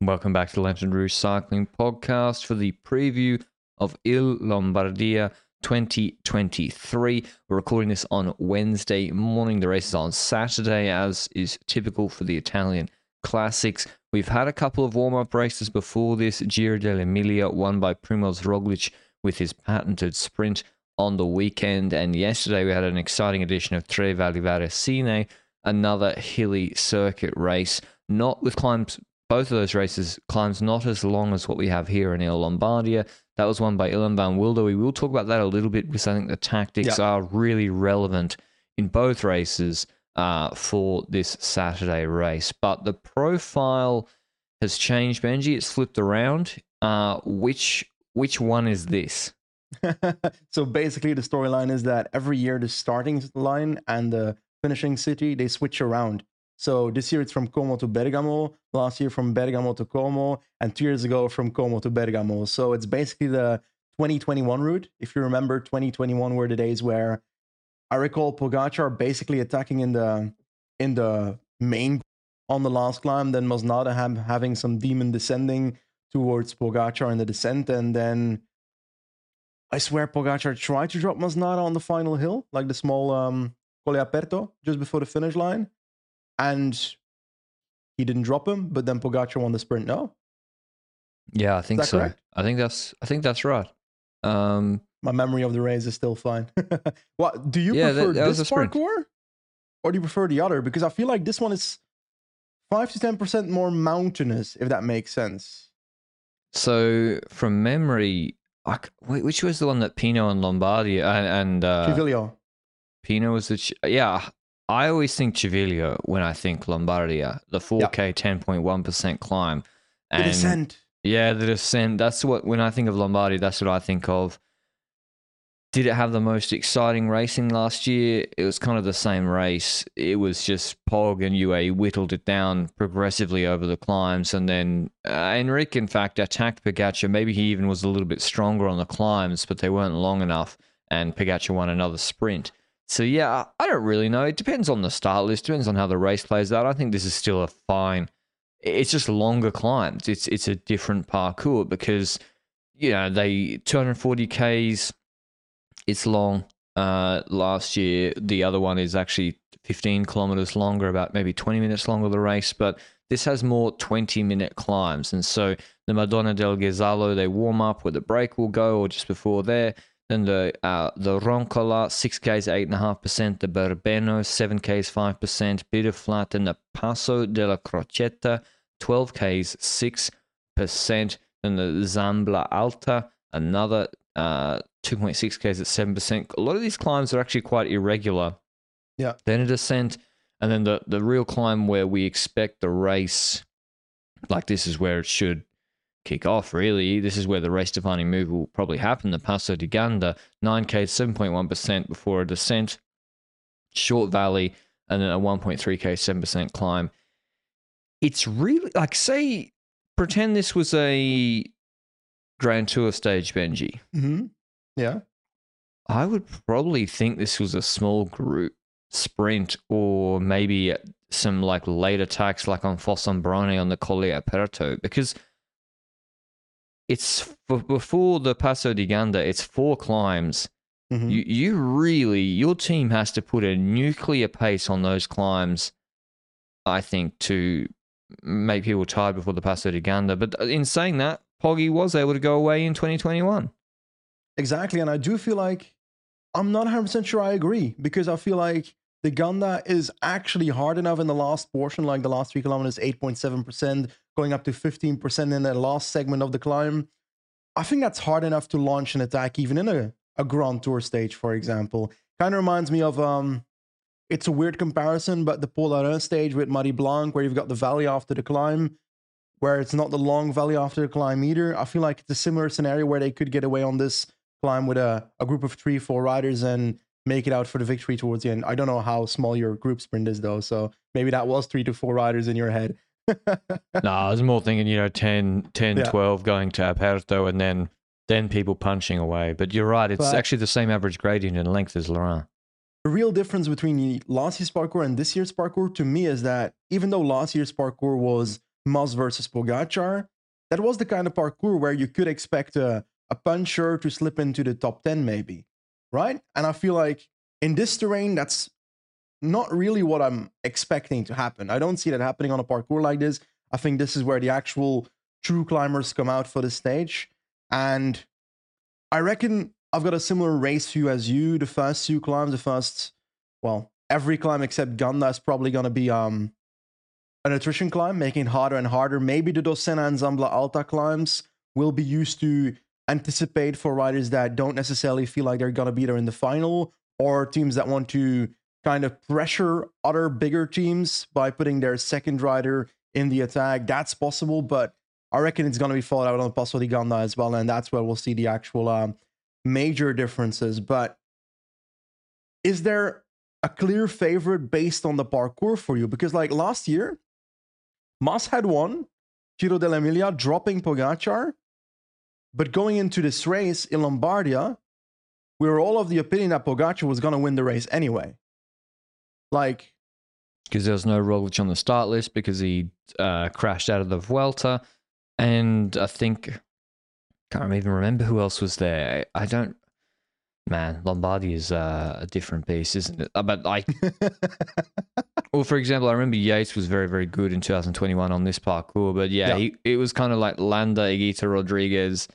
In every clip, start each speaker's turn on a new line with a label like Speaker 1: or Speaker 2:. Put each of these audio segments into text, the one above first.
Speaker 1: Welcome back to the Lanterne Rouge Cycling Podcast for the preview of Il Lombardia 2023. We're recording this on Wednesday morning. The race is on Saturday, as is typical for the Italian classics. We've had a couple of warm up races before this. Giro dell'Emilia, won by Primoz Roglic with his patented sprint on the weekend. And yesterday we had an exciting edition of Tre Valli Varesine, another hilly circuit race, not with climbs. Both of those races climbs not as long as what we have here in Il Lombardia. That was won by Ilan van Wilder. We will talk about that a little bit because I think the tactics are really relevant in both races uh, for this Saturday race. But the profile has changed, Benji. It's flipped around. Uh, which which one is this?
Speaker 2: so basically, the storyline is that every year the starting line and the finishing city they switch around. So this year it's from Como to Bergamo, last year from Bergamo to Como, and two years ago from Como to Bergamo. So it's basically the 2021 route. If you remember, 2021 were the days where I recall Pogacar basically attacking in the in the main on the last climb, then Masnada having some demon descending towards Pogacar in the descent, and then I swear Pogacar tried to drop Masnada on the final hill, like the small um, Colle Aperto, just before the finish line, and he didn't drop him, but then Pogacar won the sprint. No,
Speaker 1: Yeah, I think so.
Speaker 2: correct?
Speaker 1: I think that's I think that's right. Um,
Speaker 2: my memory of the race is still fine. what do you
Speaker 1: Yeah,
Speaker 2: prefer
Speaker 1: that was
Speaker 2: this parcours, or do you prefer the other? Because I feel like this one is five to ten percent more mountainous, if that makes sense.
Speaker 1: so from memory, I which was the one that Pinot and Lombardi and, and uh, Pinot was the ch- yeah. I always think Civiglio when I think Lombardia, the 4K 10.1% climb.
Speaker 2: The descent.
Speaker 1: Yeah, the descent. That's what when I think of Lombardia, that's what I think of. Did it have the most exciting racing last year? It was kind of the same race. It was just Pog and UAE whittled it down progressively over the climbs, and then uh, Enric, in fact, attacked Pogacar. Maybe he even was a little bit stronger on the climbs, but they weren't long enough, and Pogacar won another sprint. So yeah, I don't really know. It depends on the start list. Depends on how the race plays out. I think this is still a fine it's just longer climbs. It's it's a different parcours because you know they 240 k's. It's long. Uh, last year the other one is actually 15 kilometers longer, about maybe 20 minutes longer the race, but this has more 20 minute climbs. And so the Madonna del Ghisallo, they warm up where the break will go, or just before there. Then the uh, the Roncola, 6Ks, 8.5%. The Berbenno, 7Ks, 5%. Bitter Flat. And the Passo della Crocetta, 12Ks, 6%. Then the Zambla Alta, another uh, 2.6Ks at 7%. A lot of these climbs are actually quite irregular.
Speaker 2: Yeah.
Speaker 1: Then a descent. And then the, the real climb where we expect the race, like this is where it should kick off, really. This is where the race defining move will probably happen. The Passo di Ganda, 9K, 7.1% before a descent, short valley, and then a 1.3K, 7% climb. It's really like, say, pretend this was a Grand Tour stage, Benji.
Speaker 2: hmm Yeah.
Speaker 1: I would probably think this was a small group sprint or maybe some like late attacks like on Fossombrone on the Colle Aperto because it's before the Passo di Ganda, it's four climbs.
Speaker 2: Mhm.
Speaker 1: You, you really, your team has to put a nuclear pace on those climbs, I think, to make people tired before the Passo di Ganda. But in saying that, Poggy was able to go away in 2021.
Speaker 2: Exactly. And I do feel like I'm not 100% sure I agree because I feel like the Ganda is actually hard enough in the last portion, like the last three kilometers, 8.7%, going up to 15% in the last segment of the climb. I think that's hard enough to launch an attack, even in a, a Grand Tour stage, for example. Kind of reminds me of um, it's a weird comparison, but the Polarin stage with Muddy Blanc, where you've got the valley after the climb, where it's not the long valley after the climb either. I feel like it's a similar scenario where they could get away on this climb with a, a group of three, four riders and make it out for the victory towards the end. I don't know how small your group sprint is though, so maybe that was three to four riders in your head.
Speaker 1: No, I was more thinking, you know, 10, 10
Speaker 2: Yeah.
Speaker 1: 12 going to Aperto and then then people punching away. But you're right, it's
Speaker 2: But-
Speaker 1: actually the same average gradient in length as Laurent.
Speaker 2: the real difference between last year's parcours and this year's parcours to me is that even though last year's parcours was Mas versus Pogacar, that was the kind of parcours where you could expect a, a puncher to slip into the top 10 maybe, right? And I feel like in this terrain, that's not really what I'm expecting to happen. I don't see that happening on a parcours like this. I think this is where the actual true climbers come out for the stage. And I reckon I've got a similar race view as you. The first two climbs, the first, well, every climb except Ganda is probably going to be um an attrition climb, making it harder and harder. Maybe the Dossena and Zambla Alta climbs will be used to anticipate for riders that don't necessarily feel like they're going to be there in the final or teams that want to kind of pressure other bigger teams by putting their second rider in the attack. That's possible, but I reckon it's going to be fought out on Passo di Ganda as well, and that's where we'll see the actual um, major differences. But is there a clear favorite based on the parcours for you? Because like last year, Mas had won Giro dell'Emilia, dropping Pogacar, but going into this race in Lombardia, we were all of the opinion that Pogacar was going to win the race anyway. Like,
Speaker 1: because there was no Roglic on the start list because he uh, crashed out of the Vuelta, and I think can't even remember who else was there. I don't. Man, Lombardi is uh, a different beast, isn't it? Uh, But like, well, for example, I remember Yates was very, very good in 2021 on this parcours. But yeah,
Speaker 2: Yeah.
Speaker 1: He, it was kind of like Landa, Higuita Rodriguez,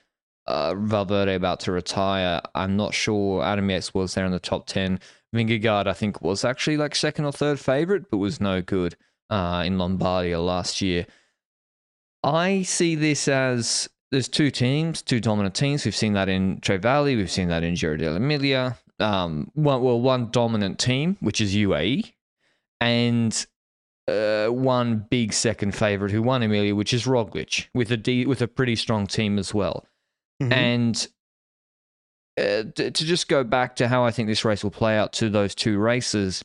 Speaker 1: uh, Valverde about to retire. I'm not sure Adam Yates was there in the top 10. Vingegaard, I think, was actually like second or third favorite, but was no good uh, in Lombardia last year. I see this as there's two teams, two dominant teams. We've seen that in Tre Trevally, we've seen that in Giro dell'Emilia. Um, one, well, one dominant team, which is UAE, and uh, one big second favorite who won Emilia, which is Roglic, with a D, with a pretty strong team as well.
Speaker 2: mhm.
Speaker 1: And uh, to, to just go back to how I think this race will play out to those two races,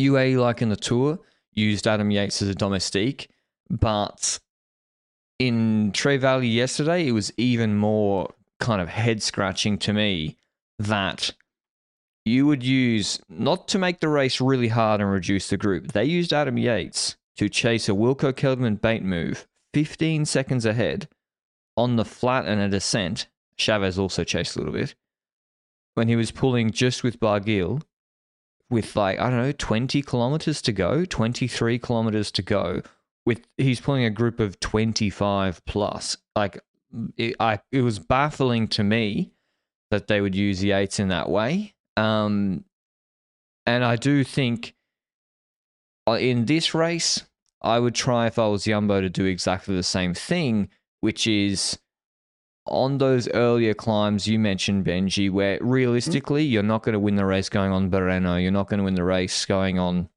Speaker 1: UAE, like in the Tour, used Adam Yates as a domestique, but in Tre Valli yesterday, it was even more kind of head scratching to me that you would use not to make the race really hard and reduce the group. They used Adam Yates to chase a Wilco Kelderman bait move 15 seconds ahead on the flat and a descent. Chaves also chased a little bit when he was pulling just with Barguil with like I don't know 20 kilometers to go, 23 kilometers to go. With he's pulling a group of 25 plus. Like it, I, it was baffling to me that they would use the eights in that way. Um, and I do think uh, in this race, I would try if I was Yumbo to do exactly the same thing, which is on those earlier climbs you mentioned, Benji, where realistically you're not going to win the race going on Bereno, you're not going to win the race going on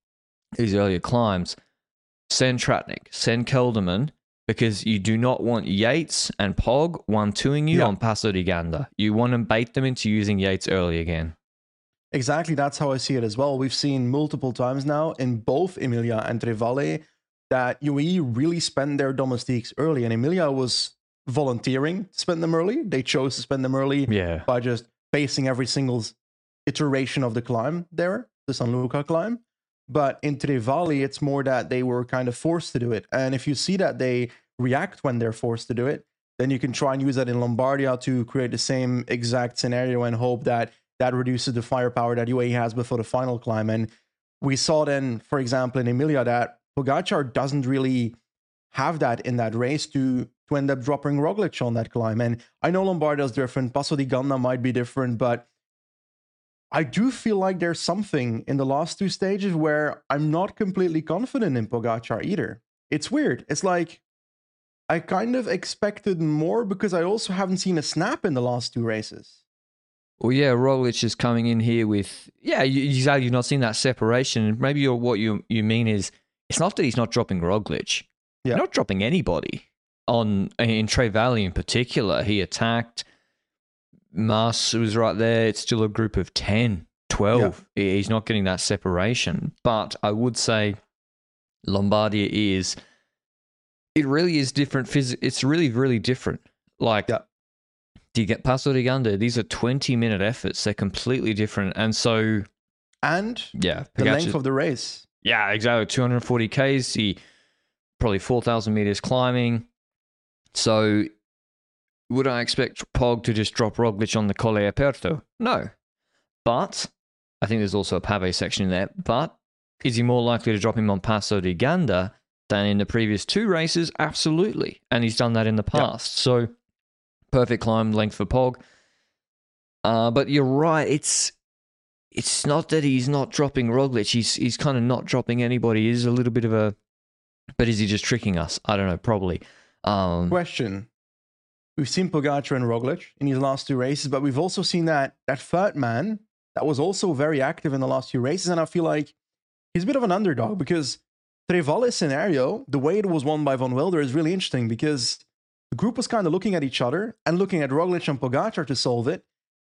Speaker 1: these earlier climbs. Send Tratnik, send Kelderman, because you do not want Yates and Pog one twoing you
Speaker 2: Yeah.
Speaker 1: on Passo di Ganda. You want to bait them into using Yates early again.
Speaker 2: Exactly, that's how I see it as well. We've seen multiple times now in both Emilia and Tre Valli that UAE really spend their domestiques early, and Emilia was volunteering to spend them early. They chose to spend them early
Speaker 1: Yeah.
Speaker 2: by just pacing every single iteration of the climb there, the San Luca climb. But in Tre Valli, it's more that they were kind of forced to do it. And if you see that they react when they're forced to do it, then you can try and use that in Lombardia to create the same exact scenario and hope that that reduces the firepower that UAE has before the final climb. And we saw then, for example, in Emilia, that Pogacar doesn't really have that in that race to to end up dropping Roglic on that climb. And I know Lombardia is different, Passo di Ganda might be different, but I do feel like there's something in the last two stages where I'm not completely confident in Pogacar either. It's weird. It's like I kind of expected more because I also haven't seen a snap in the last two races.
Speaker 1: Well, yeah, Roglic is coming in here with yeah. You, say you've not seen that separation. Maybe you're, what you you mean is it's not that he's not dropping Roglic.
Speaker 2: Yeah.
Speaker 1: He's not dropping anybody on in Tre Valli in particular. He attacked Mas was right there. It's still a group of 10, 12. He's not getting that separation. But I would say Lombardia is it really is different. Phys- it's really really different. Like
Speaker 2: Yeah.
Speaker 1: do you get Passo di Ganda? These are 20 minute efforts. They're completely different. And so,
Speaker 2: And
Speaker 1: yeah,
Speaker 2: the length of the race.
Speaker 1: yeah, exactly. 240 Ks, he probably 4,000 meters climbing. So, would I expect Pog to just drop Roglic on the Colle Aperto? No. But, I think there's also a Pave section in there. But, is he more likely to drop him on Passo di Ganda than in the previous two races? Absolutely. And he's done that in the past. So, perfect climb length for Pog. Uh, but you're right. It's it's not that he's not dropping Roglic. He's he's kind of not dropping anybody. He's a little bit of a, but is he just tricking us? I don't know. Probably. Um,
Speaker 2: Question. We've seen Pogacar and Roglic in his last two races, but we've also seen that that third man that was also very active in the last few races, and I feel like he's a bit of an underdog because Trevalles scenario, the way it was won by Van Wilder is really interesting because the group was kind of looking at each other and looking at Roglic and Pogacar to solve it,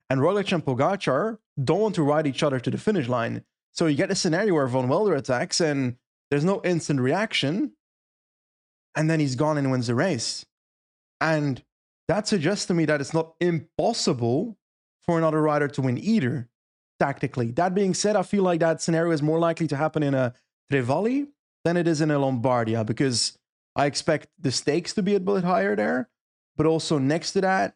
Speaker 2: and Roglic and Pogacar don't want to ride each other to the finish line. So you get a scenario where Van Wilder attacks and there's no instant reaction, and then he's gone and wins the race. And that suggests to me that it's not impossible for another rider to win either, tactically. That being said, I feel like that scenario is more likely to happen in a Tre Valli than it is in a Lombardia because I expect the stakes to be a bit higher there. But also next to that,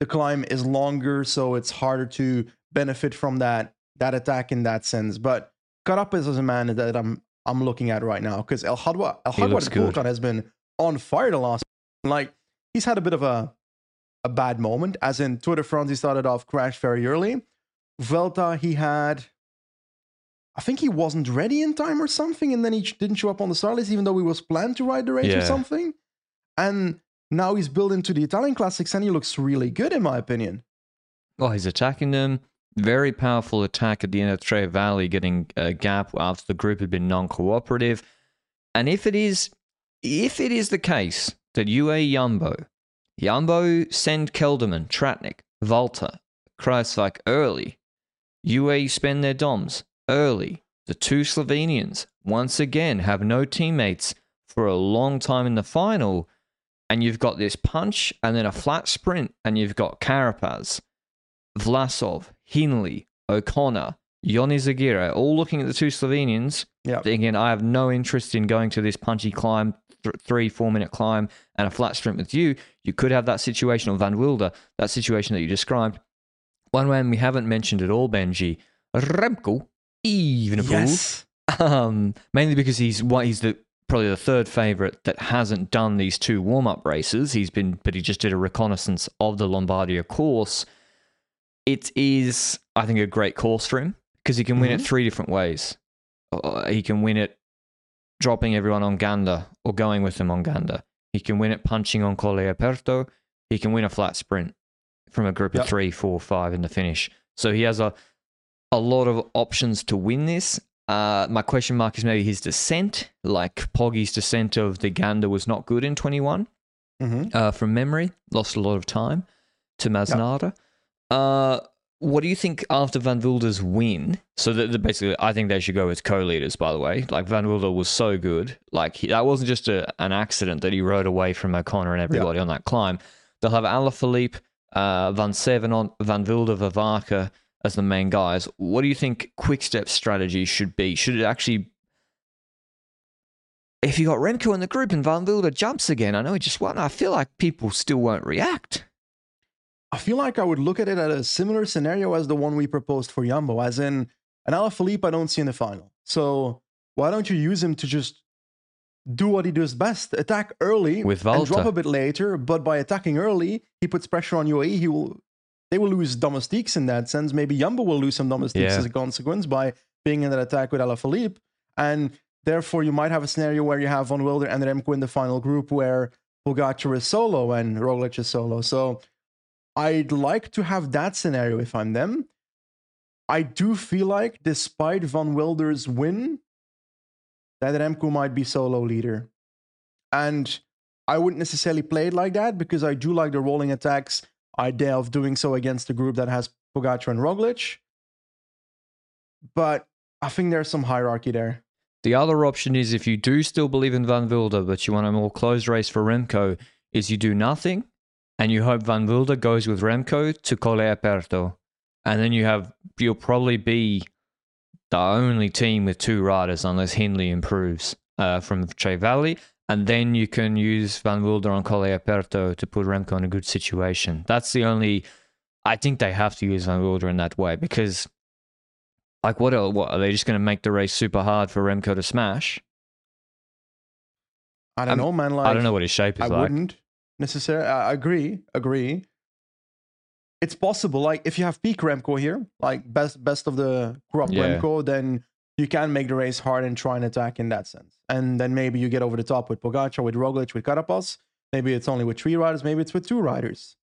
Speaker 2: the climb is longer, so it's harder to benefit from that that attack in that sense. But Carapaz is a man that I'm I'm looking at right now because El Hadwa El Hadwa has been on fire the last like he's had a bit of a a bad moment, as in Tour de France, he started off crashed very early. Vuelta, he had, I think he wasn't ready in time or something, and then he didn't show up on the start list, even though he was planned to ride the race or something. And now he's built into the Italian classics, and he looks really good, in my opinion.
Speaker 1: well, he's attacking them. Very powerful attack at the end of Tre Valli, getting a gap after the group had been non-cooperative. And if it is, if it is the case that UA Jumbo, Jumbo send Kelderman, Tratnik, Volta, Kruijswijk early, UA spend their DOMs early. The two Slovenians once again have no teammates for a long time in the final, and you've got this punch and then a flat sprint, and you've got Carapaz, Vlasov, Hindley, O'Connor, Ion Izagirre, all looking at the two Slovenians,
Speaker 2: Yeah.
Speaker 1: thinking, I have no interest in going to this punchy climb, th- three, four minute climb, and a flat sprint with you. You could have that situation on Van Wilder, that situation that you described. One man we haven't mentioned at all, Benji, Remco Evenepoel.
Speaker 2: Yes.
Speaker 1: Um, mainly because he's one, he's the probably the third favorite that hasn't done these two warm up races. He's been, but he just did a reconnaissance of the Lombardia course. It is, I think, a great course for him because he can win it three different ways. Uh, he can win it dropping everyone on Ganda or going with them on Ganda. He can win it punching on Colle Aperto. He can win a flat sprint from a group
Speaker 2: Yep.
Speaker 1: of three, four, five in the finish. So he has a a lot of options to win this. Uh, my question mark is maybe his descent. Like Poggy's descent of the Ganda was not good in 21
Speaker 2: hmm
Speaker 1: uh, from memory. Lost a lot of time to Masnada. Uh, what do you think after Van Wilder's win? So basically, I think they should go as co-leaders. By the way, like Van Wilder was so good, like he, that wasn't just a, an accident that he rode away from O'Connor and everybody on that climb. They'll have Alaphilippe, uh, Vansevenant, Van Wilder, Vervaeke as the main guys. What do you think Quick Quickstep's strategy should be? Should it actually if you got Remco in the group and Van Wilder jumps again, I know he just won. I feel like people still won't react.
Speaker 2: I feel like I would look at it at a similar scenario as the one we proposed for Yumbo, as in an Alaphilippe I don't see in the final. So why don't you use him to just do what he does best, attack early
Speaker 1: With
Speaker 2: and drop a bit later, but by attacking early, he puts pressure on UAE. He will they will lose domestiques in that sense. Maybe Yumbo will lose some domestiques
Speaker 1: Yeah.
Speaker 2: as a consequence by being in that attack with Alaphilippe. And therefore you might have a scenario where you have Van Wilder and Remco in the final group where Pogacar is solo and Roglic is solo. So I'd like to have that scenario if I'm them. I do feel like, despite Van Wilder's win, that Remco might be solo leader. And I wouldn't necessarily play it like that because I do like the rolling attacks idea of doing so against a group that has Pogacar and Roglic. But I think there's some hierarchy there.
Speaker 1: The other option is if you do still believe in Van Wilder, but you want a more closed race for Remco, is you do nothing and you hope Van Wilder goes with Remco to Colle Aperto. And then you have, you'll probably be the only team with two riders unless Hindley improves uh, from Tre Valli. And then you can use Van Wilder on Colle Aperto to put Remco in a good situation. That's the only, I think they have to use Van Wilder in that way because like, what are, what, are they just going to make the race super hard for Remco to smash?
Speaker 2: I don't
Speaker 1: I'm-
Speaker 2: know, man. Like,
Speaker 1: I don't know what his shape is
Speaker 2: I
Speaker 1: like.
Speaker 2: wouldn't necessarily. I uh, agree. Agree. It's possible. Like if you have peak Remco here, like best best of the crop
Speaker 1: Yeah.
Speaker 2: Remco, then you can make the race hard and try and attack in that sense. And then maybe you get over the top with Pogacar, with Roglic, with Carapaz. Maybe it's only with three riders. Maybe it's with two riders.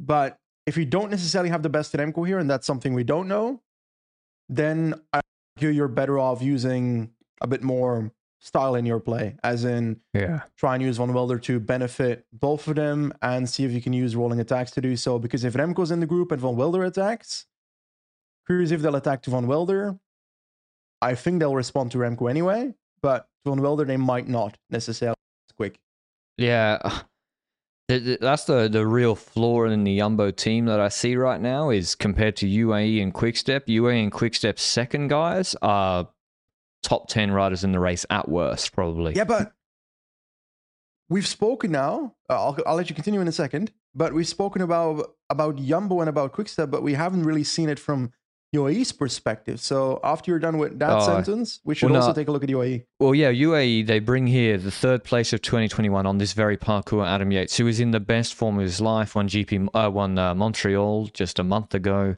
Speaker 2: But if you don't necessarily have the best Remco here, and that's something we don't know, then I argue you're better off using a bit more style in your play, as in
Speaker 1: Yeah.
Speaker 2: try and use Van Wilder to benefit both of them and see if you can use rolling attacks to do so. Because if Remco's in the group and Van Wilder attacks, curious if they'll attack to Van Wilder. I think they'll respond to Remco anyway, but to Van Wilder they might not necessarily as quick.
Speaker 1: Yeah. Th- th- That's the, the real flaw in the Yumbo team that I see right now is compared to UAE and Quickstep. UAE and Quickstep's second guys are top 10 riders in the race at worst, probably.
Speaker 2: Yeah, but we've spoken now. uh, I'll, I'll let you continue in a second. But we've spoken about about Jumbo and about Quickstep, but we haven't really seen it from UAE's perspective. So after you're done with that
Speaker 1: Oh,
Speaker 2: sentence, we should
Speaker 1: well, no.
Speaker 2: also take a look at. UAE.
Speaker 1: Well, yeah, UAE, they bring here the third place of 2021 on this very parcours, Adam Yates, who is in the best form of his life, won GP, uh, won uh, Montreal just a month ago,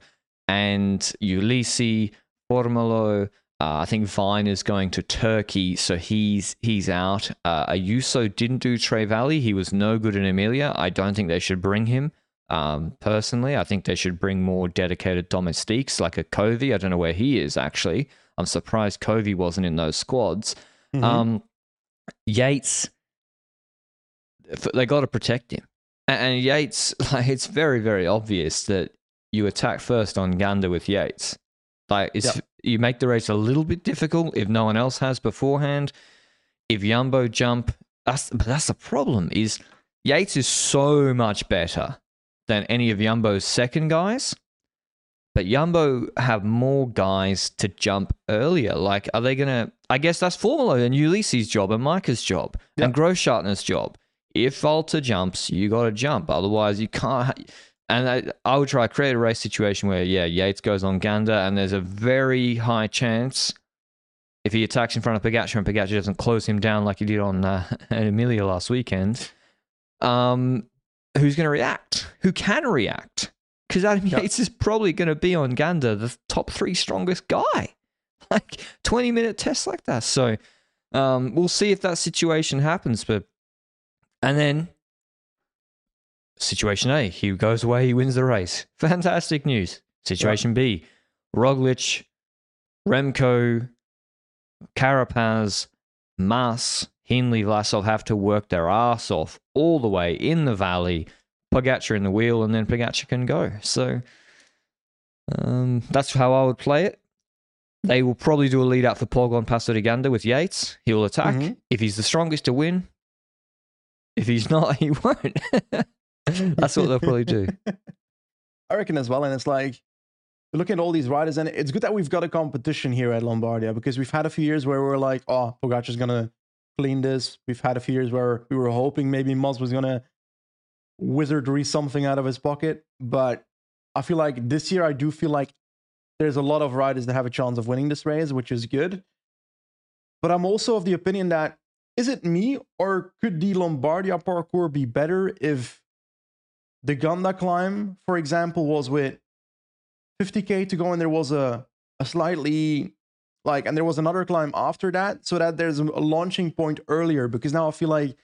Speaker 1: and Ulissi, Formolo, uh, I think Vine is going to Turkey, so he's he's out. Uh, Ayuso didn't do Tre Valli. He was no good in Emilia. I don't think they should bring him. Um, personally, I think they should bring more dedicated domestiques like a Covi. I don't know where he is actually. I'm surprised Covi wasn't in those squads.
Speaker 2: Mhm.
Speaker 1: Um, Yates, they got to protect him, A- and Yates, like it's very, very obvious that you attack first on Ganda with Yates. Like it's
Speaker 2: Yep.
Speaker 1: You make the race a little bit difficult if no one else has beforehand. If Yumbo jump, that's but that's the problem. Is Yates is so much better than any of Yumbo's second guys. But Yumbo have more guys to jump earlier. Like, are they gonna? I guess that's Formolo and Ulissi's job and Majka's job and
Speaker 2: Yep.
Speaker 1: Groschartner's job. If Volta jumps, you got to jump. Otherwise, you can't. And I, I would try to create a race situation where, yeah, Yates goes on Ganda, and there's a very high chance if he attacks in front of Pogacar and Pogacar doesn't close him down like he did on uh, Emilia last weekend, um, who's going to react? Who can react? Because Adam
Speaker 2: Yeah.
Speaker 1: Yates is probably going to be on Ganda, the top three strongest guy. Like 20 minute tests like that. So um, we'll see if that situation happens. But and then situation A, he goes away, he wins the race. Fantastic news. Situation B, Roglic, Remco, Carapaz, Mas, Hindley, Vlasov have to work their ass off all the way in the valley. Pogacar in the wheel, and then Pogacar can go. So um, that's how I would play it. They will probably do a lead out for Pogon Passo di Ganda with Yates. He will attack.
Speaker 2: Mhm.
Speaker 1: If he's the strongest to win, if he's not, he won't. that's what they'll probably do.
Speaker 2: I reckon as well. And it's like, looking at all these riders, and it's good that we've got a competition here at Lombardia because we've had a few years where we're like, oh, Pogacar's going to clean this. We've had a few years where we were hoping maybe Mas was going to wizardry something out of his pocket. But I feel like this year, I do feel like there's a lot of riders that have a chance of winning this race, which is good. But I'm also of the opinion that is it me or could the Lombardia parkour be better if the Ganda climb, for example, was with 50k to go and there was a, a slightly like and there was another climb after that so that there's a launching point earlier because now I feel like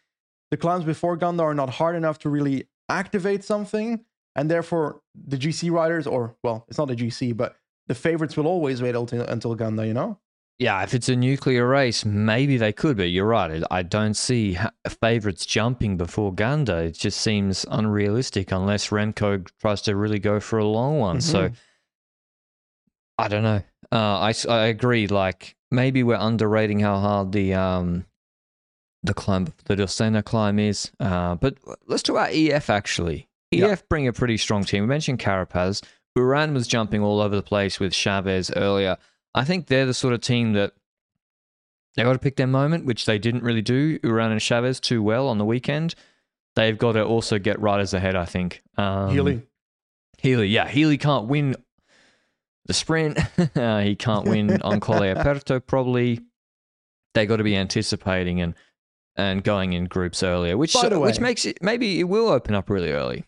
Speaker 2: the climbs before Ganda are not hard enough to really activate something and therefore the GC riders, or well, it's not a GC, but the favorites will always wait until until Ganda. You know.
Speaker 1: Yeah, if it's a nuclear race, maybe they could, but you're right. I don't see favorites jumping before Ganda. It just seems unrealistic unless Remco tries to really go for a long one. Mm-hmm. So I don't know. Uh, I, I agree. Like maybe we're underrating how hard the um the climb, the Dossena climb is. Uh, but let's talk about EF actually. EF yep. bring a pretty strong team. We mentioned Carapaz. Uran was jumping all over the place with Chaves earlier. I think they're the sort of team that they got to pick their moment, which they didn't really do. Uran and Chaves too well on the weekend. They've got to also get riders ahead. I think.
Speaker 2: Um, Healy.
Speaker 1: Healy, yeah, Healy can't win the sprint. uh, he can't win on Colle Aperto. Probably they got to be anticipating and and going in groups earlier, which way, which makes it maybe it will open up really early.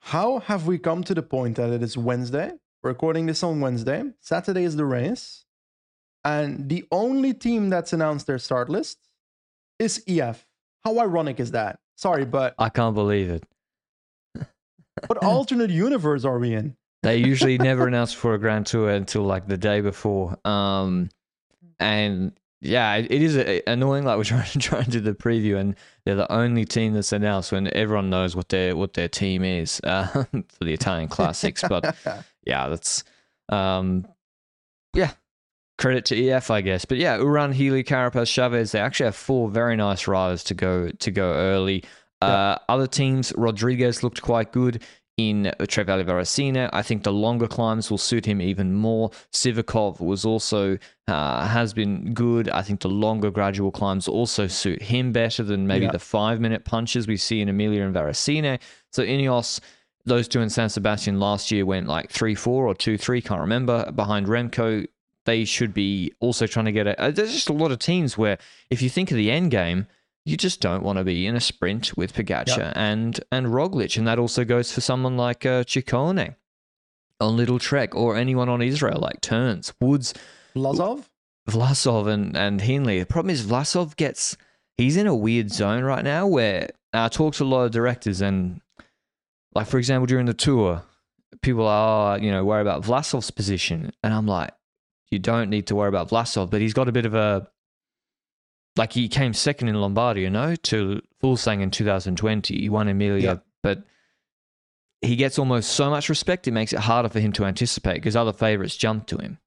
Speaker 2: How have we come to the point that it is Wednesday recording this on Wednesday. Saturday is the race. And the only team that's announced their start list is EF. How ironic is that? Sorry, but
Speaker 1: I can't believe it.
Speaker 2: what alternate universe are we in?
Speaker 1: They usually never announce for a Grand Tour until like the day before. Um, and yeah, it is annoying. Like we're trying to try and do the preview, and they're the only team that's announced when everyone knows what their what their team is uh, for the Italian classics. But yeah, that's um, yeah, credit to EF, I guess. But yeah, Uran, Healy, Carapaz, Chaves, they actually have four very nice riders to go to go early. Uh, Other teams, Rodriguez looked quite good in Tre Valli Varesina. I think the longer climbs will suit him even more. Sivakov was also uh, has been good. I think the longer gradual climbs also suit him better than maybe yeah. the five minute punches we see in Emilia and Varesina. So Ineos, those two in San Sebastian last year went like three four or two three, can't remember. Behind Remco, they should be also trying to get a. Uh, there's just a lot of teams where if you think of the end game you just don't want to be in a sprint with Pogacar yep. and and Roglic, and that also goes for someone like uh, Ciccone on Lidl-Trek or anyone on Israel like Turns, Woods,
Speaker 2: Vlasov,
Speaker 1: Vlasov, and and Hindley. The problem is Vlasov gets he's in a weird zone right now where I talk to a lot of directors and like for example during the tour, people are you know worried about Vlasov's position, and I'm like, you don't need to worry about Vlasov, but he's got a bit of a like he came second in Lombardy, you know, to Fuglsang in 2020. He won Emilia, yeah. but he gets almost so much respect, it makes it harder for him to anticipate because other favorites jump to him.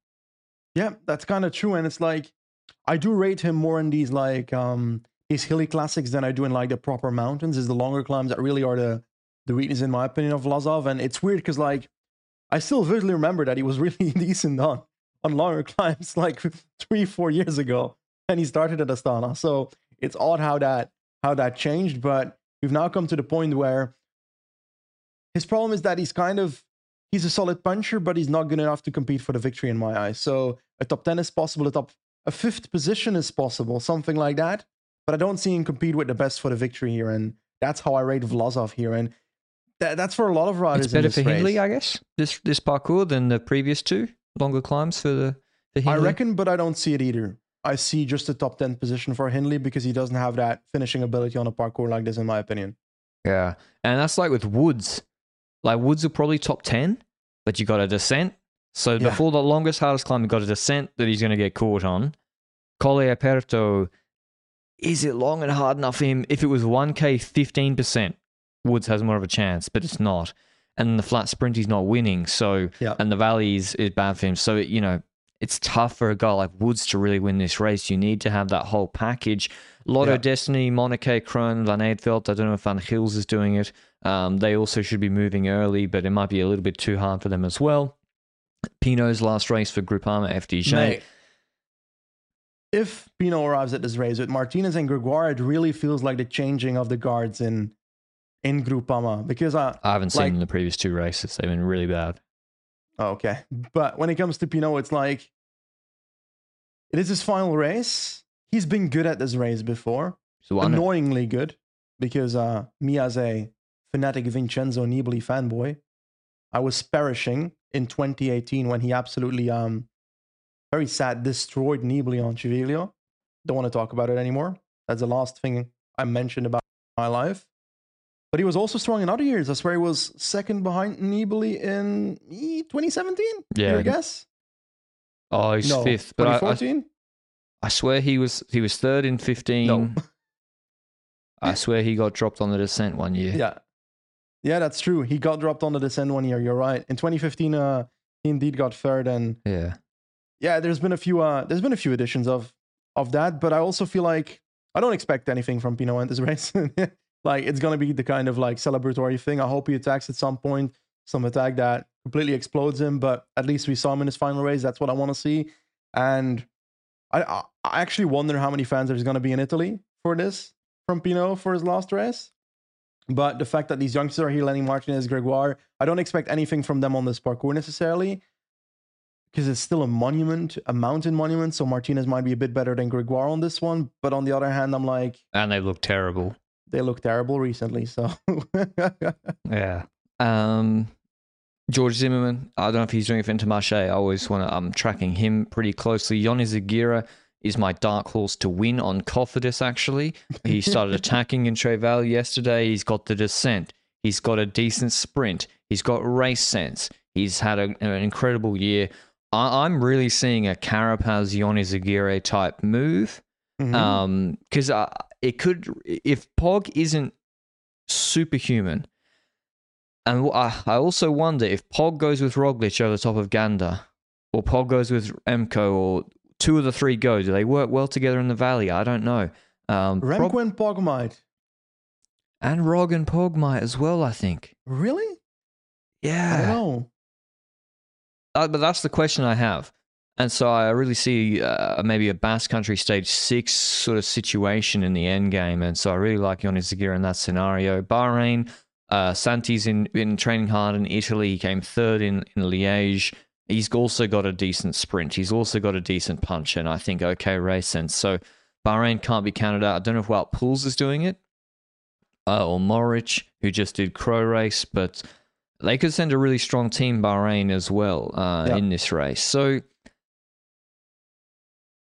Speaker 2: Yeah, that's kind of true. And it's like, I do rate him more in these like um these hilly classics than I do in like the proper mountains. Is the longer climbs that really are the the weakness in my opinion of Vlasov. And it's weird because like I still vividly remember that he was really decent on on longer climbs like three, four years ago and he started at Astana. So it's odd how that how that changed, but we've now come to the point where his problem is that he's kind of he's a solid puncher, but he's not good enough to compete for the victory in my eyes. So a top ten is possible, a top a fifth position is possible, something like that. But I don't see him compete with the best for the victory here, and that's how I rate Vlasov here. And th- that's for a lot of riders.
Speaker 1: It's better for. Hindley, I guess. This this parcours than the previous two longer climbs for the. For
Speaker 2: I reckon, but I don't see it either. I see just a top 10 position for Hindley because he doesn't have that finishing ability on a parcours like this, in my opinion.
Speaker 1: Yeah. And that's like with Woods. Like Woods are probably top 10, but you got a descent. So yeah. before the longest, hardest climb, you got a descent that he's going to get caught on. Colle Aperto, is it long and hard enough for him? If it was 1K, 15%, Woods has more of a chance, but it's not. And the flat sprint, he's not winning. So, yeah. and the valley is, is bad for him. So, you know, it's tough for a guy like Woods to really win this race. You need to have that whole package. Lotto yeah. Dstny, Monaco, Kron, Van Eetvelt. I don't know if Van Gils is doing it. Um, they also should be moving early, but it might be a little bit too hard for them as well. Pinot's last race for Groupama FDJ. Mate,
Speaker 2: if Pinot arrives at this race with Martinez and Gregoire, it really feels like the changing of the guards in in Groupama because I,
Speaker 1: I haven't like, seen the previous two races. They've been really bad.
Speaker 2: Oh, okay. But when it comes to Pinot, it's like it is his final race. He's been good at this race before. So annoyingly good. Because uh, me as a fanatic Vincenzo Nibali fanboy, I was perishing in 2018 when he absolutely um very sad destroyed Nibali on Civiglio. Don't want to talk about it anymore. That's the last thing I mentioned about my life. But he was also strong in other years. I swear he was second behind Nibali in eh, 2017.
Speaker 1: Yeah.
Speaker 2: I guess.
Speaker 1: Oh, he's
Speaker 2: no,
Speaker 1: fifth. But I, I,
Speaker 2: 2014.
Speaker 1: I swear he was he was third in 15.
Speaker 2: No.
Speaker 1: I swear he got dropped on the descent one year.
Speaker 2: Yeah. Yeah, that's true. He got dropped on the descent one year. You're right. In 2015, uh, he indeed got third, and
Speaker 1: Yeah.
Speaker 2: yeah, there's been a few. Uh, there's been a few editions of of that, but I also feel like I don't expect anything from Pinot in this race. Like it's gonna be the kind of like celebratory thing. I hope he attacks at some point, some attack that completely explodes him. But at least we saw him in his final race. That's what I want to see. And I, I actually wonder how many fans there's gonna be in Italy for this from Pinot for his last race. But the fact that these youngsters are here, Lenny Martinez, Gregoire, I don't expect anything from them on this parcours necessarily because it's still a monument, a mountain monument. So Martinez might be a bit better than Gregoire on this one. But on the other hand, I'm like,
Speaker 1: And they look terrible.
Speaker 2: They look terrible recently. So
Speaker 1: Yeah. Um, Georg Zimmermann. I don't know if he's doing it for Intermarché. I always want to. I'm tracking him pretty closely. Ion Izagirre is my dark horse to win on Cofidis. Actually, he started attacking in Tre Valli yesterday. He's got the descent. He's got a decent sprint. He's got race sense. He's had a, an incredible year. I, I'm really seeing a Carapaz Ion Izagirre type move. Um, because uh, it could if Pog isn't superhuman, and I, I also wonder if Pog goes with Roglic over the top of Ganda, or Pog goes with Emco, or two of the three go. Do they work well together in the valley? I don't know. Um,
Speaker 2: Remco and Pog might.
Speaker 1: and Rog and Pog might as well. I think.
Speaker 2: Really? I
Speaker 1: Yeah,
Speaker 2: know.
Speaker 1: Uh, but that's the question I have. And so I really see uh, maybe a Basque Country stage six sort of situation in the end game. And so I really like Ion Izagirre in that scenario. Bahrain, uh, Santi's in, in training hard in Italy. He came third in, in Liège. He's also got a decent sprint. He's also got a decent punch. And I think, okay, race sense. So Bahrain can't be counted out. I don't know if Wout Poels is doing it uh, or Mohorič, who just did Crow Race. But they could send a really strong team Bahrain as well uh,
Speaker 2: Yeah.
Speaker 1: in this race. So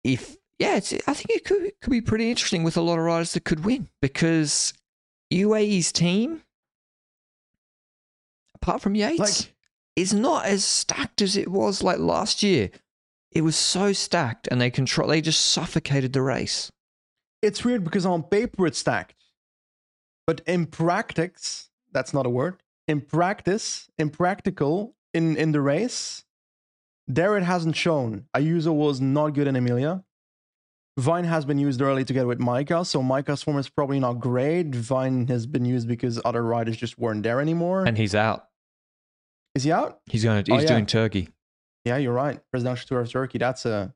Speaker 1: if yeah, it's, I think it could could be pretty interesting with a lot of riders that could win because UAE's team, apart from Yates,
Speaker 2: Like-
Speaker 1: is not as stacked as it was like last year. It was so stacked, and they control. They just suffocated the race.
Speaker 2: It's weird because on paper it's stacked. But in practice, that's not a word. In practice, in practical, in, in the race, there it hasn't shown. Ayuso was not good in Emilia. Vine has been used early together with Majka, so Majka's form is probably not great. Vine has been used because other riders just weren't there anymore.
Speaker 1: And he's out.
Speaker 2: is he out?
Speaker 1: He's going. To,
Speaker 2: Oh,
Speaker 1: he's
Speaker 2: yeah.
Speaker 1: doing Turkey.
Speaker 2: Yeah, you're right. Presidential Tour of Turkey. That's a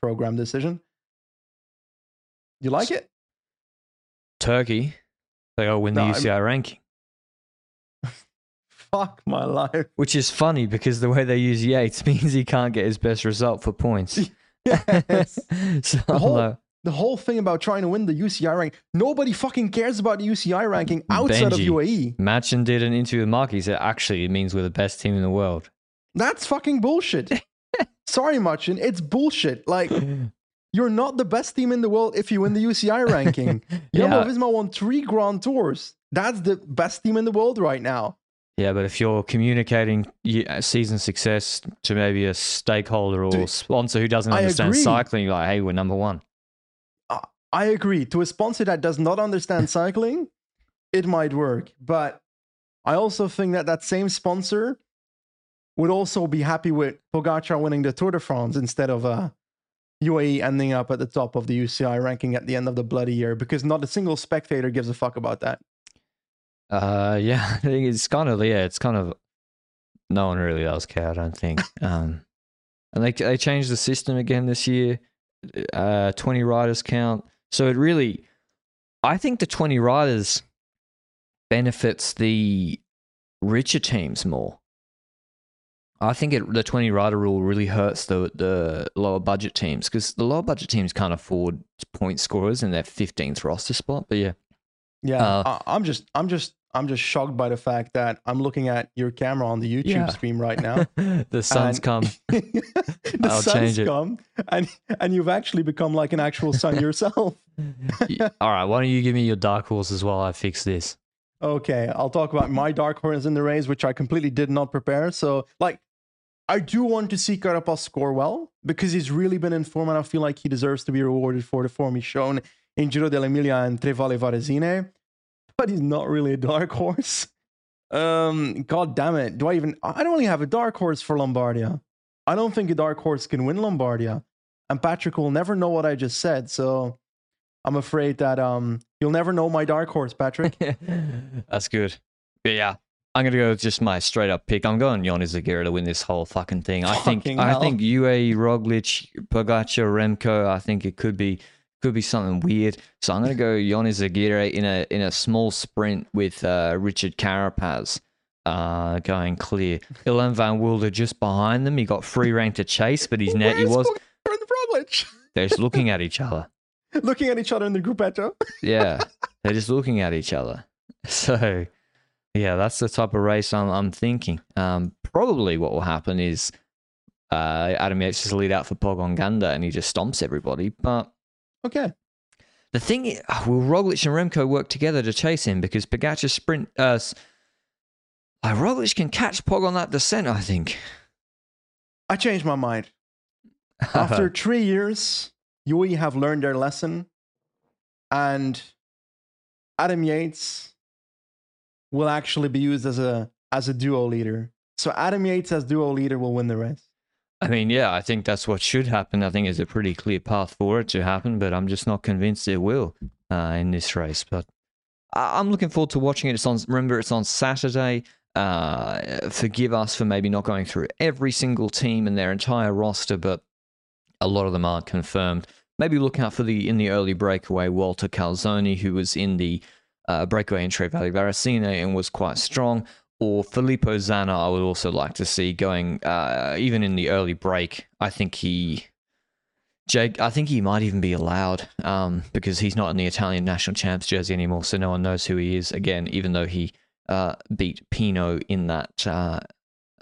Speaker 2: program decision. You like it?
Speaker 1: Turkey. They to win the
Speaker 2: No, I'm-
Speaker 1: UCI ranking.
Speaker 2: Fuck my life.
Speaker 1: Which is funny because the way they use Yates means he can't get his best result for points.
Speaker 2: Yes.
Speaker 1: so,
Speaker 2: The whole-
Speaker 1: uh,
Speaker 2: the whole thing about trying to win the UCI rank, nobody fucking cares about the UCI ranking outside
Speaker 1: Benji.
Speaker 2: of UAE.
Speaker 1: Matxin did an interview with Mark. He said, actually, it means we're the best team in the world.
Speaker 2: That's fucking bullshit. Sorry, Matxin, it's bullshit. Like, you're not the best team in the world if you win the UCI ranking.
Speaker 1: Yeah.
Speaker 2: Jumbo Visma won three Grand Tours. That's the best team in the world right now.
Speaker 1: Yeah, but if you're communicating uh, season success to maybe a stakeholder or
Speaker 2: Do-
Speaker 1: sponsor who doesn't understand cycling, you're like, hey, we're number one.
Speaker 2: I agree. To a sponsor that does not understand cycling, it might work. But I also think that that same sponsor would also be happy with Pogacar winning the Tour de France instead of uh, UAE ending up at the top of the UCI ranking at the end of the bloody year because not a single spectator gives a fuck about that.
Speaker 1: Uh, yeah, I think it's kind of yeah, it's kind of no one really does care. I don't think. Um, and they they changed the system again this year. Uh, twenty riders count. So it really, I think the twenty riders benefits the richer teams more. I think it, the twenty rider rule really hurts the the lower budget teams because the lower budget teams can't afford point scorers in their fifteenth roster spot. But yeah,
Speaker 2: Yeah,
Speaker 1: Uh,
Speaker 2: I, I'm just, I'm just, I'm just shocked by the fact that I'm looking at your camera on the YouTube
Speaker 1: Yeah.
Speaker 2: stream right now.
Speaker 1: the sun's
Speaker 2: And-
Speaker 1: come.
Speaker 2: the
Speaker 1: I'll
Speaker 2: sun's
Speaker 1: change it.
Speaker 2: come, and and you've actually become like an actual sun yourself.
Speaker 1: All right, why don't you give me your dark horses while I fix this?
Speaker 2: Okay, I'll talk about my dark horse in the race, which I completely did not prepare. So, like, I do want to see Carapaz score well because he's really been in form, and I feel like he deserves to be rewarded for the form he's shown in Giro dell'Emilia and Tre Valli Varesine. But he's not really a dark horse. Um, God damn it! Do I even? I don't really have a dark horse for Lombardia. I don't think a dark horse can win Lombardia, and Patrick will never know what I just said. So I'm afraid that um you'll never know my dark horse, Patrick.
Speaker 1: That's good. But yeah, I'm gonna go with just my straight up pick. I'm going Ion Izagirre to win this whole fucking thing. I think
Speaker 2: Fucking
Speaker 1: I think UAE, Roglic, Pogacar, Remco. I think it could be could be something weird. So I'm gonna go Ion Izagirre in a in a small sprint with uh, Richard Carapaz. Uh, going clear. Ilan Van Wilder just behind them. He got free rank to chase, but he's net. He was.
Speaker 2: And Roglic?
Speaker 1: They're just looking at each other.
Speaker 2: looking at each other in the group gruppetto.
Speaker 1: Yeah, they're just looking at each other. So, yeah, that's the type of race I'm, I'm thinking. Um, probably what will happen is uh, Adam Yates just lead out for Pogon Ganda and he just stomps everybody. But
Speaker 2: Okay.
Speaker 1: the thing is, will Roglic and Remco work together to chase him? Because Pogacar sprint. Uh, uh, Roglic can catch Pog on that descent, I think.
Speaker 2: I changed my mind. After three years, UAE have learned their lesson, and Adam Yates will actually be used as a as a duo leader. So Adam Yates as duo leader will win the race.
Speaker 1: I mean, yeah, I think that's what should happen. I think there's a pretty clear path for it to happen, but I'm just not convinced it will uh, in this race. But I- I'm looking forward to watching it. It's on. Remember, it's on Saturday. Uh, forgive us for maybe not going through every single team and their entire roster, but a lot of them aren't confirmed. Maybe look out for the in the early breakaway Walter Calzoni, who was in the uh, breakaway in Tre Valli Varesine and was quite strong. Or Filippo Zana, I would also like to see going uh, even in the early break. I think he, Jake, I think he might even be allowed um, because he's not in the Italian national champs jersey anymore, so no one knows who he is. Again, even though he uh, beat Pinot in that uh,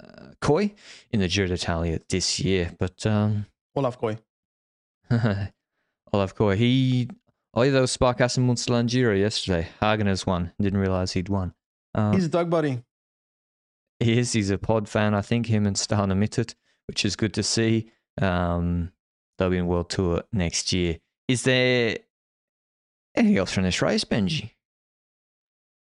Speaker 1: uh, Kooij in the Giro d'Italia this year, but um,
Speaker 2: Olav Kooij.
Speaker 1: Olav Kooij, he oh yeah, that was Sparkassen Munsterland Giro yesterday. Hagen has won. Didn't realize he'd won. Um,
Speaker 2: He's a dog buddy.
Speaker 1: He is. He's a pod fan, I think. Him and Stana Mittet, which is good to see. Um, they'll be in World Tour next year. Is there anything else from this race, Benji?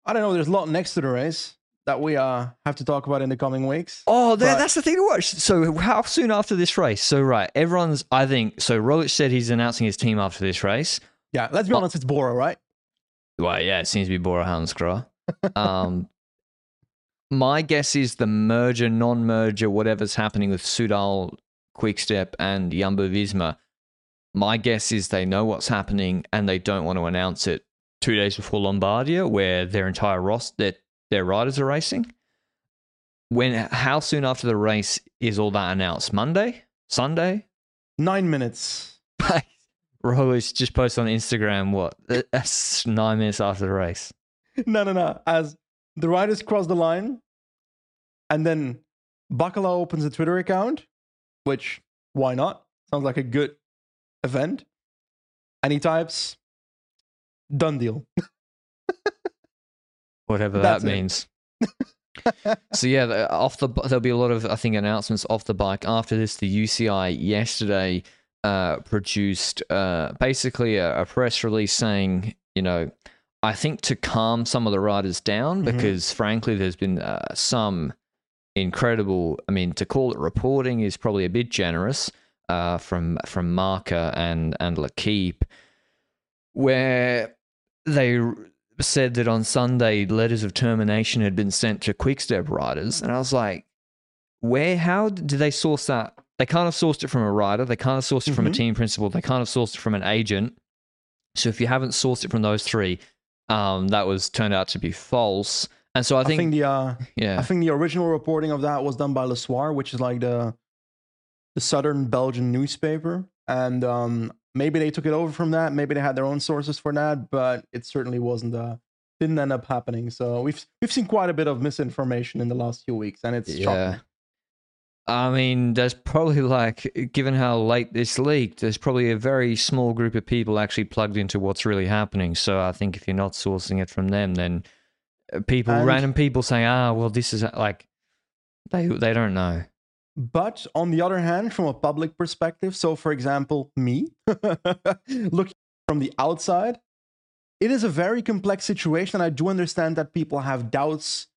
Speaker 2: I don't know. There's a lot next to the race that we uh have to talk about in the coming weeks.
Speaker 1: Oh,
Speaker 2: But-
Speaker 1: that's the thing to watch. So, how soon after this race? So, right, everyone's. I think so. Roglic said he's announcing his team after this race.
Speaker 2: Yeah, let's be honest. It's Bora, right?
Speaker 1: Well, yeah, it seems to be Bora Hansgrohe. um, my guess is the merger, non-merger, whatever's happening with Soudal, Quickstep, and Jumbo Visma. My guess is they know what's happening and they don't want to announce it two days before Lombardia, where their entire roster, their, their riders are racing. When? How soon after the race is all that announced? Monday, Sunday?
Speaker 2: Nine minutes.
Speaker 1: Roglic just posted on Instagram. What? That's nine minutes after the race.
Speaker 2: no, no, no. As the riders cross the line, and then Bakala opens a Twitter account, which why not? Sounds like a good event. And he types, "Done deal."
Speaker 1: whatever
Speaker 2: That's
Speaker 1: that means. so yeah, off the there'll be a lot of I think announcements off the bike after this. The UCI yesterday uh, produced uh, basically a, a press release saying, you know, I think to calm some of the riders down
Speaker 2: Mhm.
Speaker 1: because frankly, there's been uh, some incredible. I mean, to call it reporting is probably a bit generous uh, from from Marker and and L'Equipe, where they said that on Sunday letters of termination had been sent to Quickstep riders, and I was like, where? How did they source that? They can't have sourced it from a rider. They can't have sourced it from a
Speaker 2: Mhm.
Speaker 1: team principal. They can't have sourced it from an agent. So if you haven't sourced it from those three, um, that was turned out to be false. And so I
Speaker 2: I
Speaker 1: think,
Speaker 2: think, the uh,
Speaker 1: yeah,
Speaker 2: I think the original reporting of that was done by Le Soir, which is like the the southern Belgian newspaper, and um, maybe they took it over from that. Maybe they had their own sources for that, but it certainly wasn't. Uh, didn't end up happening. So we've we've seen quite a bit of misinformation in the last few weeks, and it's
Speaker 1: yeah.
Speaker 2: shocking.
Speaker 1: I mean, there's probably like, given how late this leaked, there's probably a very small group of people actually plugged into what's really happening. So I think if you're not sourcing it from them, then uh, people,
Speaker 2: And-
Speaker 1: random people saying, "Ah, well, this is like," they they don't know.
Speaker 2: But on the other hand, from a public perspective, so for example, me, looking from the outside, it is a very complex situation. I do understand that people have doubts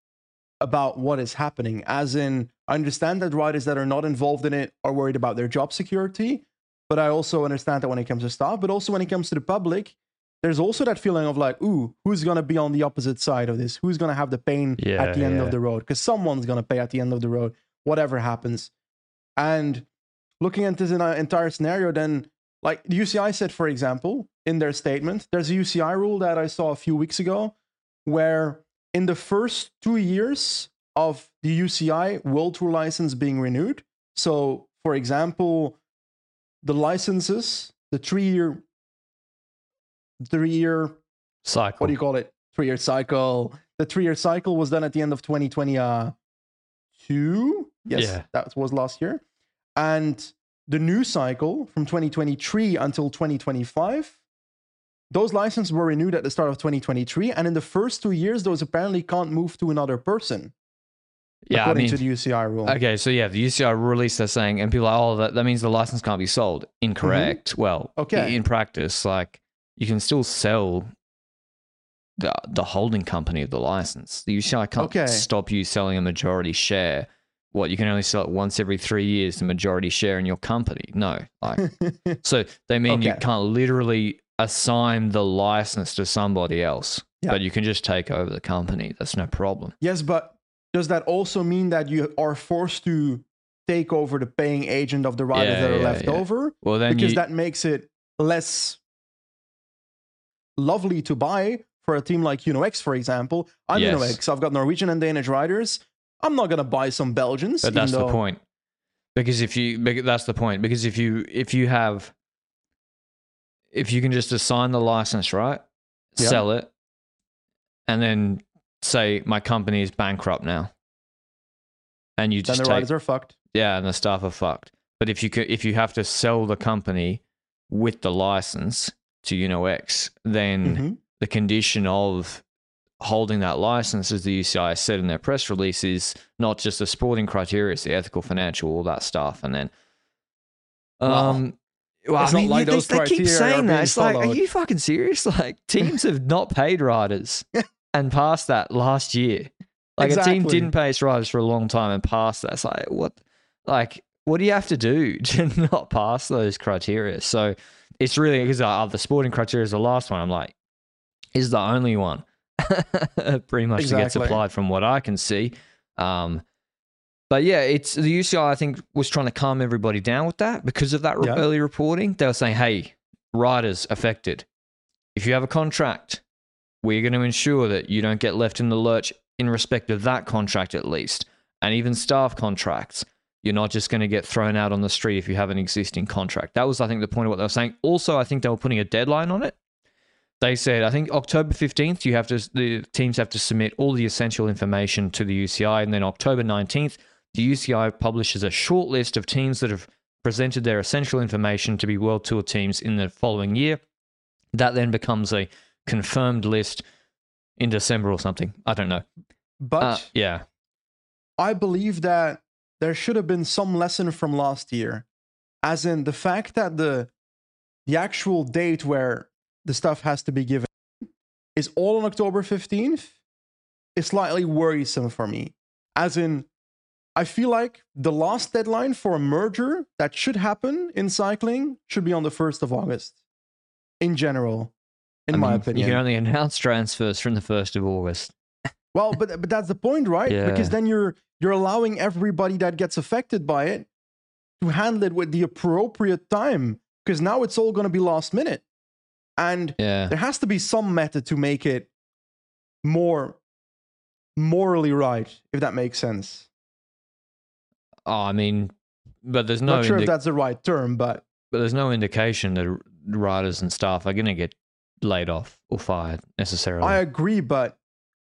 Speaker 2: about what is happening. As in, I understand that riders that are not involved in it are worried about their job security. But I also understand that when it comes to staff, but also when it comes to the public, there's also that feeling of like, ooh, who's going to be on the opposite side of this? Who's going to have the pain
Speaker 1: Yeah,
Speaker 2: at the end
Speaker 1: yeah.
Speaker 2: of the road? Because someone's going to pay at the end of the road, whatever happens. And looking at this an entire scenario, then like the UCI said, for example, in their statement, there's a UCI rule that I saw a few weeks ago where in the first two years of the UCI World Tour license being renewed, so for example, the licenses, the three year, three year,
Speaker 1: Cycle.
Speaker 2: what do you call it? Three year cycle. The three year cycle was done at the end of 2022. Yes,
Speaker 1: Yeah.
Speaker 2: that was last year. And the new cycle from 2023 until 2025, those licenses were renewed at the start of 2023. And in the first two years, those apparently can't move to another person,
Speaker 1: yeah, I
Speaker 2: according
Speaker 1: mean,
Speaker 2: to the UCI rule.
Speaker 1: Okay, so yeah, the UCI release they're saying, and people are like, oh, that, that means the license can't be sold. Incorrect. Well,
Speaker 2: Mm-hmm. Okay.
Speaker 1: in practice, like you can still sell the the holding company of the license. The UCI can't
Speaker 2: Okay.
Speaker 1: stop you selling a majority share. What you can only sell it once every three years, the majority share in your company. No, like so they mean you can't literally assign the license to somebody else,
Speaker 2: Yeah.
Speaker 1: but you can just take over the company. That's no problem.
Speaker 2: yes, but does that also mean that you are forced to take over the paying agent of the riders
Speaker 1: Yeah,
Speaker 2: that are
Speaker 1: yeah,
Speaker 2: left over?
Speaker 1: Well, then
Speaker 2: because
Speaker 1: you,
Speaker 2: that makes it less lovely to buy for a team like UnoX, for example. I'm
Speaker 1: Yes.
Speaker 2: UnoX. I've got Norwegian and Danish riders. I'm not gonna buy some Belgians.
Speaker 1: But that's
Speaker 2: even
Speaker 1: the point. Because if you, that's the point. Because if you, if you have, if you can just assign the license, right,
Speaker 2: Yeah.
Speaker 1: sell it, and then say my company is bankrupt now, and you
Speaker 2: Then
Speaker 1: just
Speaker 2: the
Speaker 1: take,
Speaker 2: riders are fucked.
Speaker 1: yeah, and the staff are fucked. But if you could, if you have to sell the company with the license to UnoX, then
Speaker 2: Mhm.
Speaker 1: the condition of holding that license, as the UCI said in their press release, is not just the sporting criteria, it's the ethical, financial, all that stuff. And then, um, well,
Speaker 2: it's
Speaker 1: I
Speaker 2: not
Speaker 1: mean,
Speaker 2: like
Speaker 1: you- they, they keep saying that. It's like, are you fucking serious? Like, teams have not paid riders and passed that last year. Like, a team didn't pay its riders for a long time and passed that. It's like, what? Like, what do you have to do to not pass those criteria? So it's really because uh, the sporting criteria is the last one. I'm like, is the only one pretty much that gets
Speaker 2: Exactly.
Speaker 1: applied from what I can see. Um, but yeah, it's the UCI. I think was trying to calm everybody down with that because of that re-
Speaker 2: Yeah.
Speaker 1: early reporting. They were saying, "Hey, riders affected. If you have a contract, we're going to ensure that you don't get left in the lurch in respect of that contract, at least, and even staff contracts." You're not just going to get thrown out on the street if you have an existing contract. That was, I think, the point of what they were saying. Also, I think they were putting a deadline on it. They said, I think October 15th, you have to, the teams have to submit all the essential information to the UCI. And then October 19th, the UCI publishes a short list of teams that have presented their essential information to be World Tour teams in the following year. That then becomes a confirmed list in December or something. I don't know.
Speaker 2: But
Speaker 1: Uh, yeah.
Speaker 2: I believe that there should have been some lesson from last year, as in the fact that the the actual date where the stuff has to be given is all on October 15th is slightly worrisome for me. As in, I feel like the last deadline for a merger that should happen in cycling should be on the 1st of August. In general, in
Speaker 1: I
Speaker 2: my
Speaker 1: mean,
Speaker 2: opinion.
Speaker 1: You can only announce transfers from the 1st of August.
Speaker 2: Well, but but that's the point, right? Because then you're you're allowing everybody that gets affected by it to handle it with the appropriate time. Because now it's all going to be last minute, and
Speaker 1: Yeah.
Speaker 2: there has to be some method to make it more morally right, if that makes sense.
Speaker 1: Oh, I mean, but there's no
Speaker 2: Not sure
Speaker 1: indi-
Speaker 2: if that's the right term, but
Speaker 1: but there's no indication that riders and staff are going to get laid off or fired necessarily.
Speaker 2: I agree. But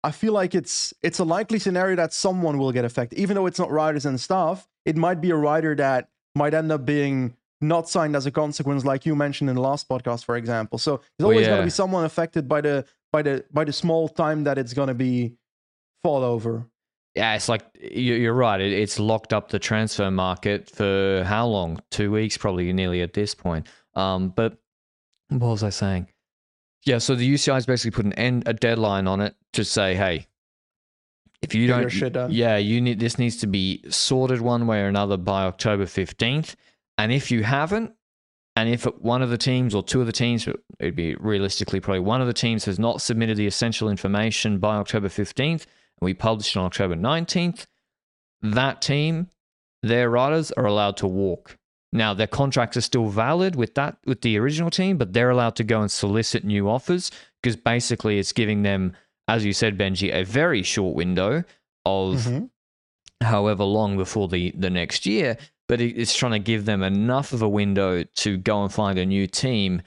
Speaker 2: I feel like it's it's a likely scenario that someone will get affected, even though it's not riders and staff. It might be a rider that might end up being not signed as a consequence, like you mentioned in the last podcast, for example. So there's
Speaker 1: Well,
Speaker 2: always going to be someone affected by the by the by the small time that it's going to be fall over.
Speaker 1: Yeah, it's like you- you're right. It's locked up the transfer market for how long? Two weeks, probably nearly at this point. Um, but what was I saying? Yeah, so the UCI's basically put an end, a deadline on it to say, hey, if you don't, yeah, you need this needs to be sorted one way or another by October fifteenth. And if you haven't, and if one of the teams or two of the teams, it'd be realistically probably one of the teams has not submitted the essential information by October 15th, and we published on October 19th, that team, their riders are allowed to walk. Now their contracts are still valid with that with the original team, but they're allowed to go and solicit new offers because basically it's giving them, as you said, Benji, a very short window of
Speaker 2: Mhm.
Speaker 1: however long before the, the next year, but it's trying to give them enough of a window to go and find a new team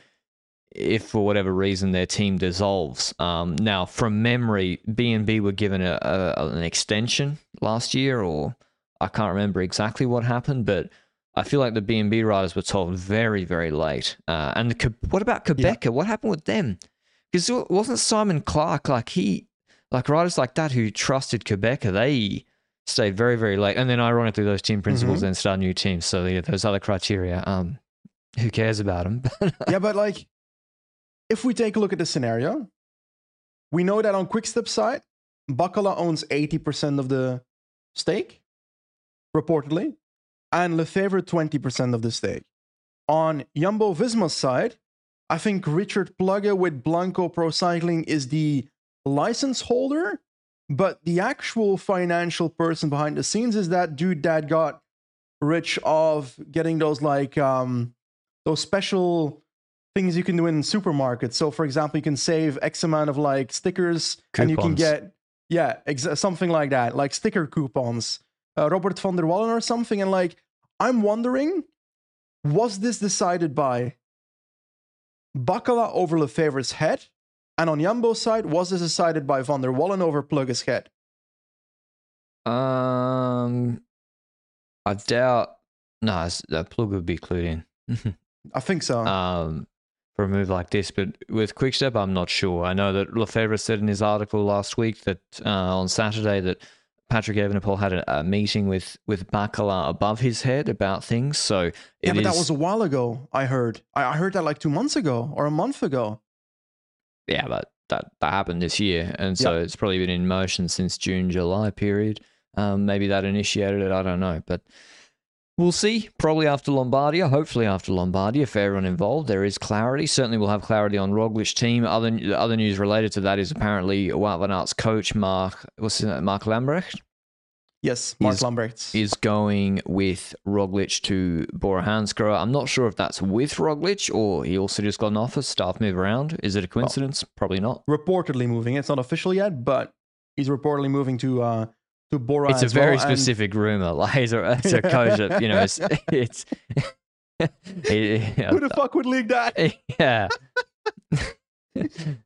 Speaker 1: if for whatever reason their team dissolves. Um, now, from memory, B&B were given a, a, an extension last year, or I can't remember exactly what happened, but I feel like the B&B riders were told very, very late. Uh, and the, what about Qhubeka? What happened with them? Because wasn't Simon Clarke like he, like riders like that who trusted Qhubeka, they stayed very, very late. And then ironically, those team principals
Speaker 2: Mhm.
Speaker 1: then start new teams. So yeah, those other criteria, um, who cares about them?
Speaker 2: yeah, but like, if we take a look at the scenario, we know that on Quickstep side, Bakala owns 80% of the stake, reportedly, and Lefevere 20% of the stake. On Jumbo Visma's side, I think Richard Plugge with Blanco Pro Cycling is the license holder, but the actual financial person behind the scenes is that dude that got rich of getting those like um those special things you can do in supermarkets. So, for example, you can save X amount of like stickers, and you can get yeah, exa- something like that, like sticker coupons. Uh, Robert van der Wallen or something, and like I'm wondering, was this decided by Bakala over Lefevere's head? And on Jumbo's side, was this decided by Van der Wallen over Plugge's head?
Speaker 1: Um, I doubt. No, that Plugge would be clued in.
Speaker 2: I think so.
Speaker 1: um, for a move like this, but with Quickstep, I'm not sure. I know that Lefevere said in his article last week that uh, on Saturday that Patrick Evenepoel had a, a meeting with with Bakala above his head about things. So
Speaker 2: yeah, but that was a while ago. I heard. I, I heard that like two months ago or a month ago.
Speaker 1: yeah, but that that happened this year, and so it's probably been in motion since June, July period. Um, maybe that initiated it. I don't know, but we'll see. Probably after Lombardia, hopefully after Lombardia, if everyone involved, there is clarity. Certainly, we'll have clarity on Roglic's team. Other other news related to that is apparently Wout van Aert's coach Mark, what's his name, Mark Lamberts,
Speaker 2: Yes, Mark
Speaker 1: Is-
Speaker 2: Lamberts.
Speaker 1: is going with Roglic to Bora Hansgrohe. I'm not sure if that's with Roglic or he also just got an offer. Staff move around. Is it a coincidence? Probably not.
Speaker 2: reportedly moving. It's not official yet, but he's reportedly moving to uh to Bora.
Speaker 1: it's a
Speaker 2: as well,
Speaker 1: very
Speaker 2: and-
Speaker 1: specific rumor. Like it's a, it's a coach that you know it's it's.
Speaker 2: Who the fuck would leak that?
Speaker 1: yeah.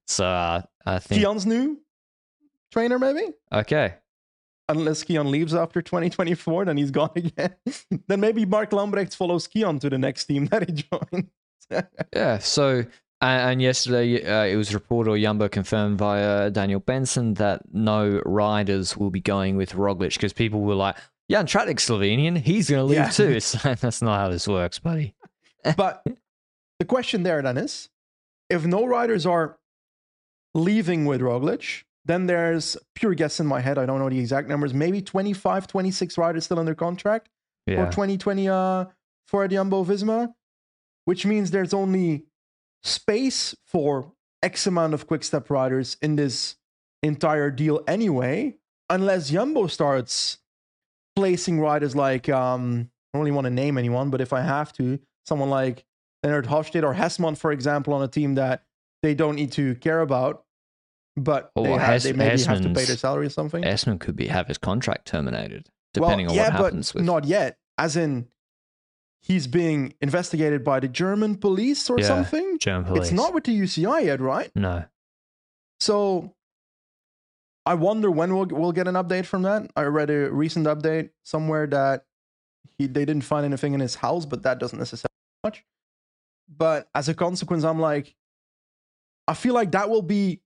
Speaker 1: so uh, I think
Speaker 2: Cian's new trainer, maybe.
Speaker 1: okay.
Speaker 2: Unless Cian leaves after 2024, then he's gone again. then maybe Mark Lamberts follows Cian to the next team that he joins.
Speaker 1: Yeah. So and, and yesterday uh, it was reported or Jumbo confirmed via Daniel Benson that no riders will be going with Roglic because people were like, "Yeah, and Tratnik's Slovenian. He's going to leave
Speaker 2: Yeah.
Speaker 1: too." It's like, that's not how this works, buddy.
Speaker 2: but the question there then is if no riders are leaving with Roglic, then there's pure guess in my head. I don't know the exact numbers. Maybe 25, 26 riders still under contract. for
Speaker 1: Yeah.
Speaker 2: 2020 uh, for Jumbo Visma, which means there's only space for X amount of quick step riders in this entire deal anyway, unless Jumbo starts placing riders like, um, I don't really want to name anyone, but if I have to, someone like Lennard Hofstede or Hessmann, for example, on a team that they don't need to care about, but
Speaker 1: Oh,
Speaker 2: they,
Speaker 1: well,
Speaker 2: have,
Speaker 1: Hes-
Speaker 2: they maybe have to pay their salary or something.
Speaker 1: Hessmann could be have his contract terminated depending
Speaker 2: well,
Speaker 1: on
Speaker 2: yeah,
Speaker 1: what happens
Speaker 2: but
Speaker 1: with.
Speaker 2: not yet. As in, he's being investigated by the German police or
Speaker 1: Yeah,
Speaker 2: something.
Speaker 1: German police.
Speaker 2: It's not with the UCI yet, right?
Speaker 1: No.
Speaker 2: So I wonder when we'll we'll get an update from that. I read a recent update somewhere that he they didn't find anything in his house, but that doesn't necessarily much. But as a consequence, I'm like, I feel like that will be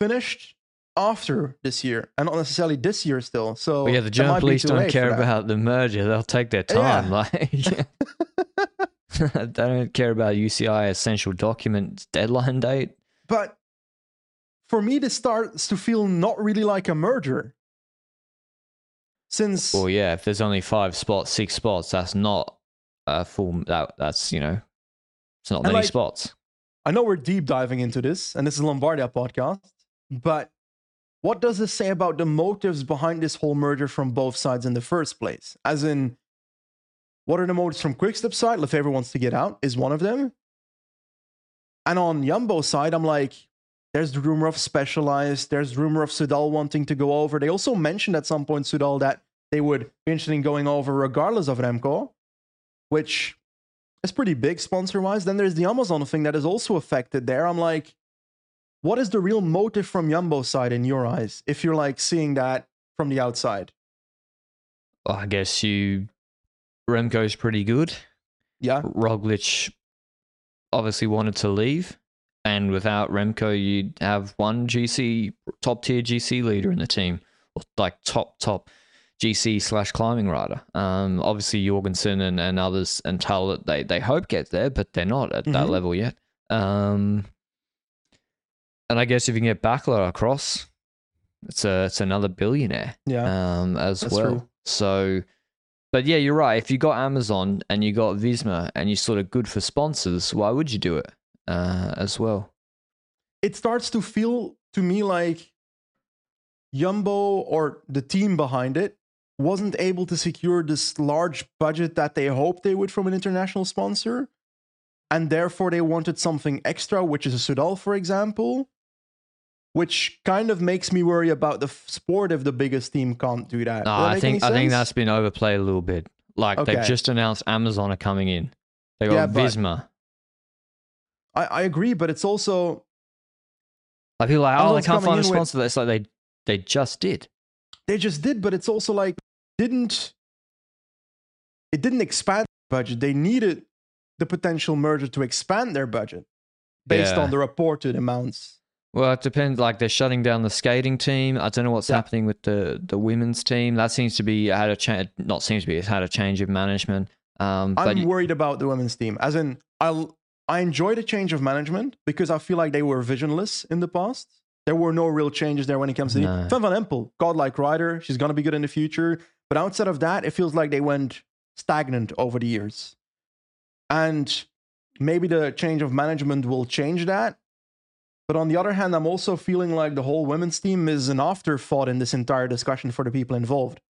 Speaker 2: finished after this year and not necessarily this year still. So
Speaker 1: yeah, the German police don't care about the merger. They'll take their time. Like they don't care about UCI essential documents deadline date.
Speaker 2: But for me, this starts to feel not really like a merger. Since
Speaker 1: Well, yeah, if there's only five spots, six spots, that's not a full. That that's you know, it's not many
Speaker 2: like-
Speaker 1: spots.
Speaker 2: I know we're deep diving into this, and this is Lombardia podcast, but what does this say about the motives behind this whole merger from both sides in the first place? As in, what are the motives from Quickstep side? Lefevere wants to get out, is one of them. And on Jumbo side, I'm like, there's the rumor of Specialized, there's rumor of Soudal wanting to go over. They also mentioned at some point, Soudal, that they would be interested in going over regardless of Remco, which is pretty big sponsor wise. Then there's the Amazon thing that is also affected there. I'm like, what is the real motive from Jumbo side in your eyes if you're like seeing that from the outside?
Speaker 1: Well, I guess you. Remco's pretty good.
Speaker 2: Yeah.
Speaker 1: Roglic obviously wanted to leave, and without Remco, you'd have one GC top tier GC leader in the team, or like top top GC slash climbing rider. Um, obviously Jorgensen and, and others and Tal they they hope get there, but they're not at that
Speaker 2: Mhm.
Speaker 1: level yet. Um, and I guess if you can get Bakala across, it's a it's another billionaire
Speaker 2: Yeah.
Speaker 1: um, as well.
Speaker 2: true.
Speaker 1: So, but yeah, you're right. If you got Amazon and you got Visma and you're sort of good for sponsors, why would you do it uh, as well?
Speaker 2: it starts to feel to me like Jumbo or the team behind it wasn't able to secure this large budget that they hoped they would from an international sponsor. And therefore, they wanted something extra, which is a Soudal, for example, which kind of makes me worry about the f- sport if the biggest team can't do that.
Speaker 1: No, I think I think that's been overplayed a little bit. Like they've just announced Amazon are coming in. They got
Speaker 2: Yeah,
Speaker 1: Visma.
Speaker 2: I, I agree, but it's also
Speaker 1: Like people are like, oh, they can't find a
Speaker 2: in with-
Speaker 1: sponsor. It's like they they just did.
Speaker 2: they just did, but it's also like didn't it didn't expand their budget. They needed the potential merger to expand their budget based
Speaker 1: Yeah.
Speaker 2: on the reported amounts.
Speaker 1: Well, it depends. Like they're shutting down the skating team. I don't know what's
Speaker 2: Yeah.
Speaker 1: happening with the the women's team. That seems to be had a change. Not seems to be. It's had a change of management. Um,
Speaker 2: I'm worried about the women's team. As in, I I enjoy the change of management because I feel like they were visionless in the past. There were no real changes there when it comes to
Speaker 1: No.
Speaker 2: the Van Van Empel, godlike rider. She's gonna be good in the future. But outside of that, it feels like they went stagnant over the years. And maybe the change of management will change that. But on the other hand, I'm also feeling like the whole women's team is an afterthought in this entire discussion for the people involved.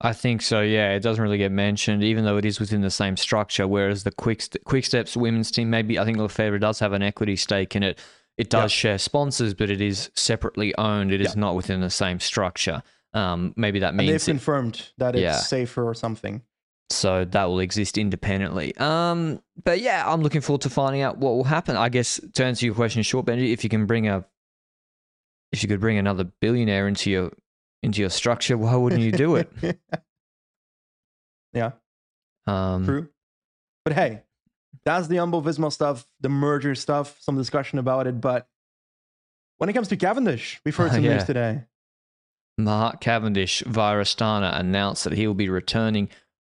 Speaker 1: I think so. Yeah, it doesn't really get mentioned, even though it is within the same structure. Whereas the quick quick steps women's team, maybe I think Lefevere does have an equity stake in it. It does share sponsors, but it is separately owned. It is
Speaker 2: Yeah.
Speaker 1: not within the same structure. Um, maybe that means
Speaker 2: And they've
Speaker 1: it,
Speaker 2: confirmed that it's
Speaker 1: Yeah.
Speaker 2: safer or something.
Speaker 1: So that will exist independently. Um, but yeah, I'm looking forward to finding out what will happen. I guess to answer your question, short Benji, if you can bring a, if you could bring another billionaire into your into your structure, why wouldn't you do it?
Speaker 2: yeah,
Speaker 1: Um,
Speaker 2: true. But hey, that's the Jumbo Visma stuff, the merger stuff, some discussion about it. But when it comes to Cavendish, we've heard some
Speaker 1: yeah.
Speaker 2: news today.
Speaker 1: Mark Cavendish via Astana announced that he will be returning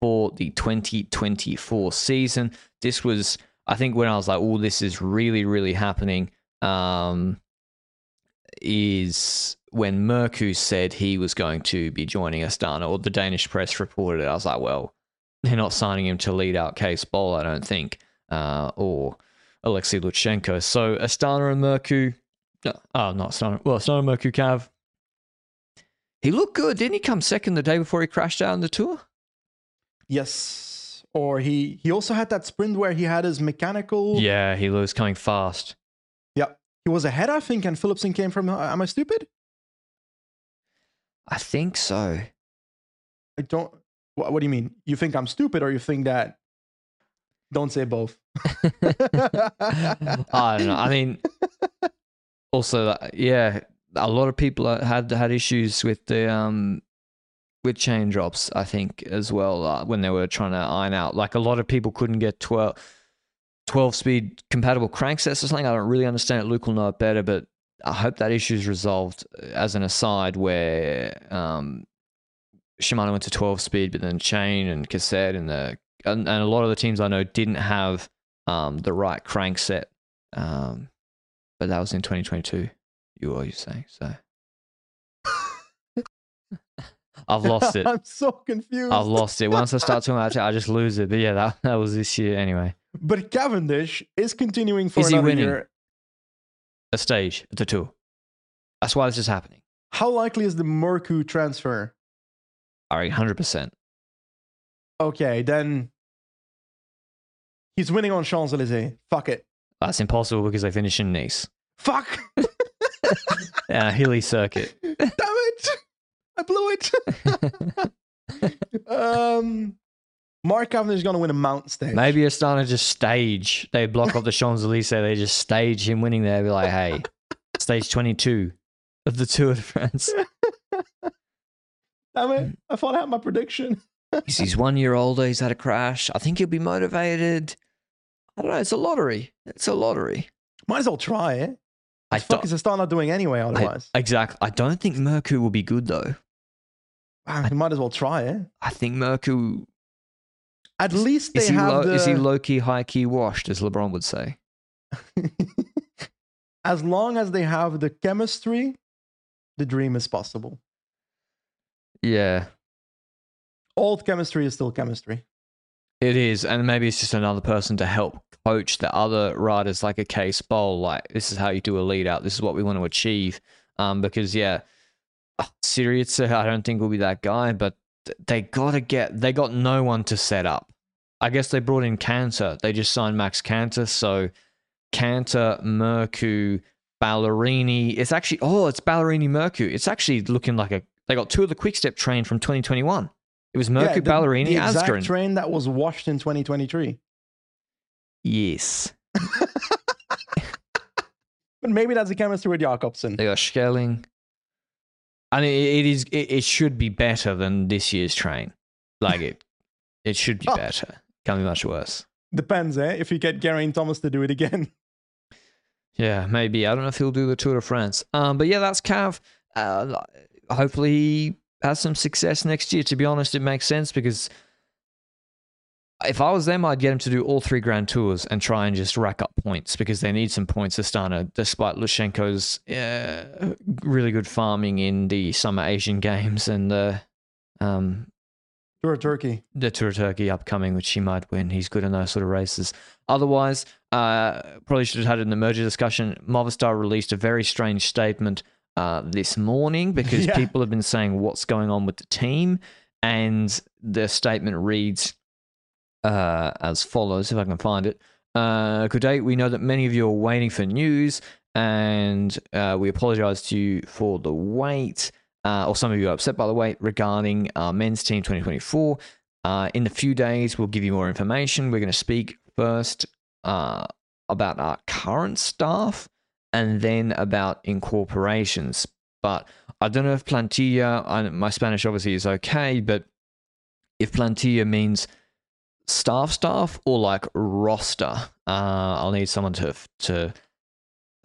Speaker 1: for the 2024 season. This was, I think, when I was like, "Oh, this is really, really happening." Um, is when Mørkøv said he was going to be joining Astana, or the Danish press reported it. I was like, "Well, they're not signing him to lead out Cees Bol, I don't think, uh, or Alexei Lutsenko." So Astana and Mørkøv, oh, not Astana. Well, Astana Mørkøv Cav. He looked good, didn't he? Come second the day before he crashed out on the tour.
Speaker 2: Yes. Or he he also had that sprint where he had his mechanical.
Speaker 1: Yeah, he was coming fast.
Speaker 2: Yeah. He was ahead, I think, and Philipsen came from. Am I stupid?
Speaker 1: I think so.
Speaker 2: I don't. What, what do you mean? You think I'm stupid, or you think that? Don't say both.
Speaker 1: I don't know. I mean, also, uh, yeah, a lot of people uh, had had issues with the um with chain drops. I think as well uh, when they were trying to iron out. Like a lot of people couldn't get 12, 12 speed compatible cranksets or something. I don't really understand it. Luke will know it better, but I hope that issue is resolved. uh, As an aside, where um, Shimano went to 12 speed, but then Chain and Cassette and the and, and a lot of the teams I know didn't have um, the right crank set. Um, but that was in 2022. You were you saying so? I've lost it.
Speaker 2: I'm so confused.
Speaker 1: I've lost it. Once I start talking about it, I just lose it. But yeah, that, that was this year anyway.
Speaker 2: But Cavendish is continuing for
Speaker 1: Is he winning?
Speaker 2: year.
Speaker 1: A stage, the tour. That's why this is happening.
Speaker 2: How likely is the Mørkøv transfer?
Speaker 1: All right, 100%.
Speaker 2: Okay, then he's winning on Champs Elysees. Fuck it.
Speaker 1: That's impossible because they finish in Nice.
Speaker 2: Fuck.
Speaker 1: Uh, hilly circuit.
Speaker 2: Damn it! I blew it. um, Mark Cavendish is going to win a mountain stage.
Speaker 1: Maybe Astana just stage. They block off the Champs Elysees. They just stage him winning there. Be like, hey, stage 22 of the Tour de France.
Speaker 2: Damn it! I thought I had my prediction.
Speaker 1: He's, one year older. He's had a crash. I think he'll be motivated. I don't know. It's a lottery. It's a lottery.
Speaker 2: Might as well try it.
Speaker 1: I
Speaker 2: What the fuck is Astana doing anyway? Otherwise,
Speaker 1: exactly. I don't think Mørkøv will be good though.
Speaker 2: Wow, you might as well try it.
Speaker 1: I think Mørkøv
Speaker 2: At least they
Speaker 1: is he,
Speaker 2: have
Speaker 1: low,
Speaker 2: the.
Speaker 1: is he low key, high key washed, as LeBron would say.
Speaker 2: as long as they have the chemistry, the dream is possible.
Speaker 1: Yeah,
Speaker 2: Old chemistry is still chemistry.
Speaker 1: It is, and maybe it's just another person to help coach the other riders, like a Cees Bol. Like this is how you do a lead out. This is what we want to achieve. Um, because yeah, Oh, Syritsa, I don't think will be that guy, but they gotta get. They got no one to set up. I guess they brought in Kanter. They just signed Max Kanter, so Kanter, Mørkøv, Ballerini. It's actually oh, it's Ballerini Mørkøv. It's actually looking like a. They got two of the quick step train from 2021. It was Mørkøv,
Speaker 2: Yeah, the,
Speaker 1: Ballerini,
Speaker 2: the exact
Speaker 1: Asgreen.
Speaker 2: train that was washed in 2023.
Speaker 1: Yes.
Speaker 2: But maybe that's the chemistry with Jakobsen.
Speaker 1: They got Schelling. I mean, it is. It, it should be better than this year's train. Like it, it should be
Speaker 2: Oh.
Speaker 1: better. Can't be much worse.
Speaker 2: Depends, eh? If you get Geraint Thomas to do it again.
Speaker 1: Yeah, maybe. I don't know if he'll do the Tour de France. Um, but yeah, that's Cav. Uh, hopefully, he has some success next year. To be honest, it makes sense because if I was them, I'd get him to do all three Grand Tours and try and just rack up points because they need some points, to Astana, despite Lutsenko's uh, really good farming in the Summer Asian Games and the um,
Speaker 2: Tour of Turkey.
Speaker 1: the Tour of Turkey upcoming, which he might win. He's good in those sort of races. Otherwise, uh, probably should have had an merger discussion. Movistar released a very strange statement uh, this morning because
Speaker 2: Yeah.
Speaker 1: people have been saying what's going on with the team, and the statement reads uh, as follows: If I can find it. Uh, good day. We know that many of you are waiting for news, and uh, we apologise to you for the wait uh, or some of you are upset by the wait regarding our men's team 2024. Uh, in a few days, we'll give you more information. We're going to speak first uh, about our current staff and then about incorporations. But I don't know if plantilla, my Spanish obviously is okay, but if plantilla means staff staff or like roster, uh, I'll need someone to to.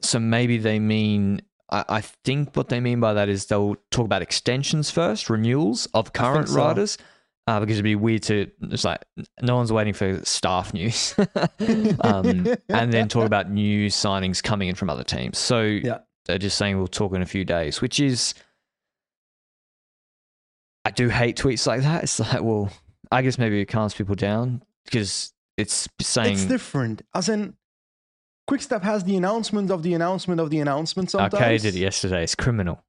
Speaker 1: So maybe they mean I, I think what they mean by that is they'll talk about extensions first, renewals of current
Speaker 2: so.
Speaker 1: riders. Uh, because it'd be weird to it's like no one's waiting for staff news, um, and then talk about new signings coming in from other teams. So
Speaker 2: Yeah.
Speaker 1: they're just saying we'll talk in a few days, which is I do hate tweets like that. It's like, well, I guess maybe it calms people down because it's saying
Speaker 2: It's different. As in, Quickstep has the announcement of the announcement of the announcement sometimes.
Speaker 1: Arcade did it yesterday. It's criminal.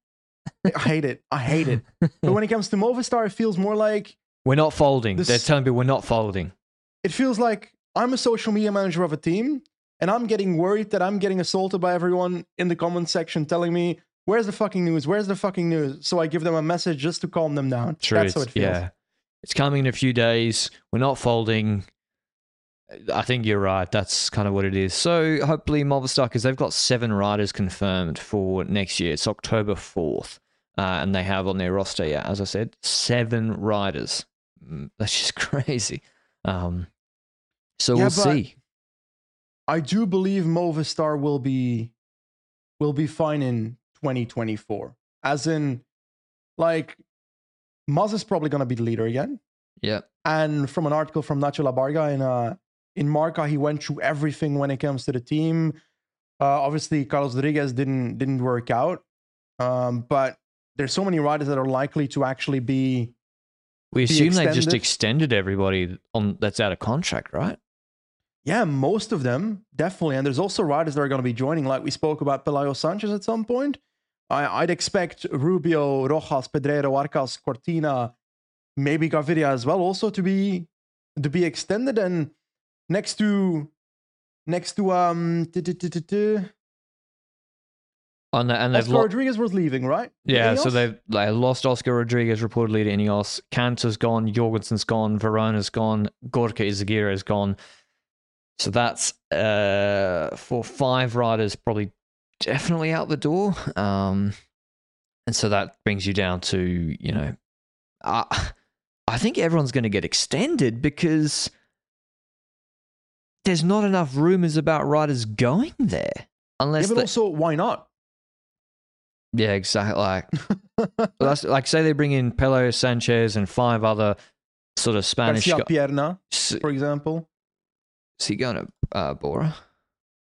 Speaker 2: I hate it. I hate it. but when it comes to Movistar, it feels more like
Speaker 1: We're not folding.
Speaker 2: This-
Speaker 1: They're telling people we're not folding.
Speaker 2: it feels like I'm a social media manager of a team and I'm getting worried that I'm getting assaulted by everyone in the comment section telling me, Where's the fucking news? Where's the fucking news? So I give them a message just to calm them down.
Speaker 1: True.
Speaker 2: That's how it feels.
Speaker 1: Yeah. It's coming in a few days. We're not folding. I think you're right. That's kind of what it is. So hopefully Movistar, because they've got seven riders confirmed for next year. It's October 4th. Uh, and they have on their roster, yeah, as I said, seven riders. Mm, That's just crazy. Um, so
Speaker 2: Yeah,
Speaker 1: we'll see.
Speaker 2: I do believe Movistar will be will be fine in 2024. As in, like, Mas is probably going to be the leader again.
Speaker 1: Yeah.
Speaker 2: And from an article from Nacho Labarga in uh, in Marca, he went through everything when it comes to the team. Uh, obviously, Carlos Rodriguez didn't didn't work out, um, but there's so many riders that are likely to actually be.
Speaker 1: We
Speaker 2: be
Speaker 1: assume they just
Speaker 2: extended.
Speaker 1: extended everybody on that's out of contract, right?
Speaker 2: Yeah, most of them definitely, and there's also riders that are going to be joining. Like we spoke about Pelayo Sanchez at some point. I, I'd expect Rubio, Rojas, Pedrero, Arcas, Cortina, maybe Gaviria as well, also to be to be extended. And next to next to um
Speaker 1: And, and
Speaker 2: Oscar
Speaker 1: lo-
Speaker 2: Rodriguez was leaving, right?
Speaker 1: yeah, so they've they lost Oscar Rodriguez reportedly to Ineos. Kanter's gone, Jorgensen's gone, Verona's gone, Gorka Izagirre is gone. So that's uh for five riders probably definitely out the door. Um and so that brings you down to, you know, uh, I think everyone's going to get extended because there's not enough rumors about riders going there.
Speaker 2: yeah,
Speaker 1: Unless
Speaker 2: but
Speaker 1: they-
Speaker 2: also why not?
Speaker 1: yeah, exactly. Like, well, like say they bring in Pelo Sanchez and five other sort of Spanish
Speaker 2: Garcia.
Speaker 1: Pidal,
Speaker 2: for example.
Speaker 1: Is he going to uh, Bora?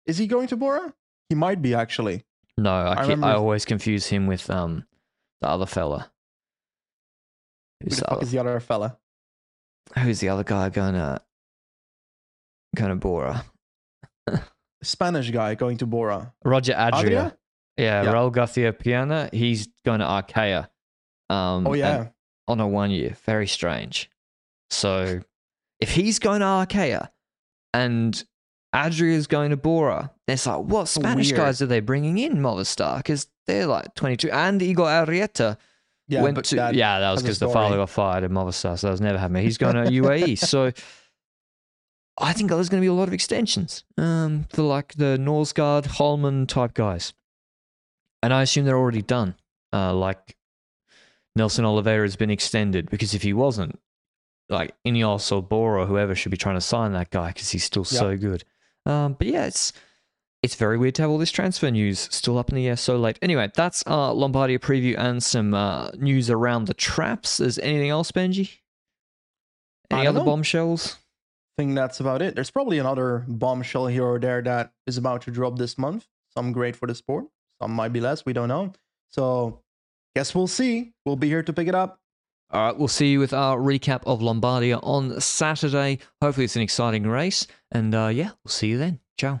Speaker 2: Is he going to Bora? He might be actually.
Speaker 1: No, I,
Speaker 2: I remember-
Speaker 1: I always confuse him with um the other fella.
Speaker 2: Who
Speaker 1: Who's
Speaker 2: the
Speaker 1: the,
Speaker 2: fuck
Speaker 1: other,
Speaker 2: is the other fella?
Speaker 1: who's the other guy going to going to Bora?
Speaker 2: Spanish guy going to Bora.
Speaker 1: Roger Adria.
Speaker 2: Adria?
Speaker 1: Yeah,
Speaker 2: Yeah.
Speaker 1: Raul Garcia Pidal. He's going to Arkea. Um,
Speaker 2: Oh yeah.
Speaker 1: on a one year. Very strange. So if he's going to Arkea and Adria's going to Bora, it's like, what Spanish
Speaker 2: Weird.
Speaker 1: guys are they bringing in Movistar? Because they're like 22. And Igor Arrieta
Speaker 2: Yeah,
Speaker 1: went
Speaker 2: but
Speaker 1: to.
Speaker 2: that-
Speaker 1: yeah, that was because the father got fired in Movistar. So that was never happening. He's going to UAE. So I think there's going to be a lot of extensions um, for like the Norsgaard, Hollmann type guys. And I assume they're already done. Uh, like Nelson Oliveira has been extended because if he wasn't, like Ineos or Bora or whoever should be trying to sign that guy because he's still so good. Um, but yeah, it's it's very weird to have all this transfer news still up in the air so late. Anyway, that's our Lombardia preview and some uh, news around the traps. Is anything else, Benji? Any other
Speaker 2: know.
Speaker 1: bombshells?
Speaker 2: I think that's about it. There's probably another bombshell here or there that is about to drop this month. Some great for the sport, some might be less. We don't know. So, guess we'll see. We'll be here to pick it up.
Speaker 1: All right, we'll see you with our recap of Lombardia on Saturday. Hopefully, it's an exciting race. And uh, yeah, we'll see you then. Ciao.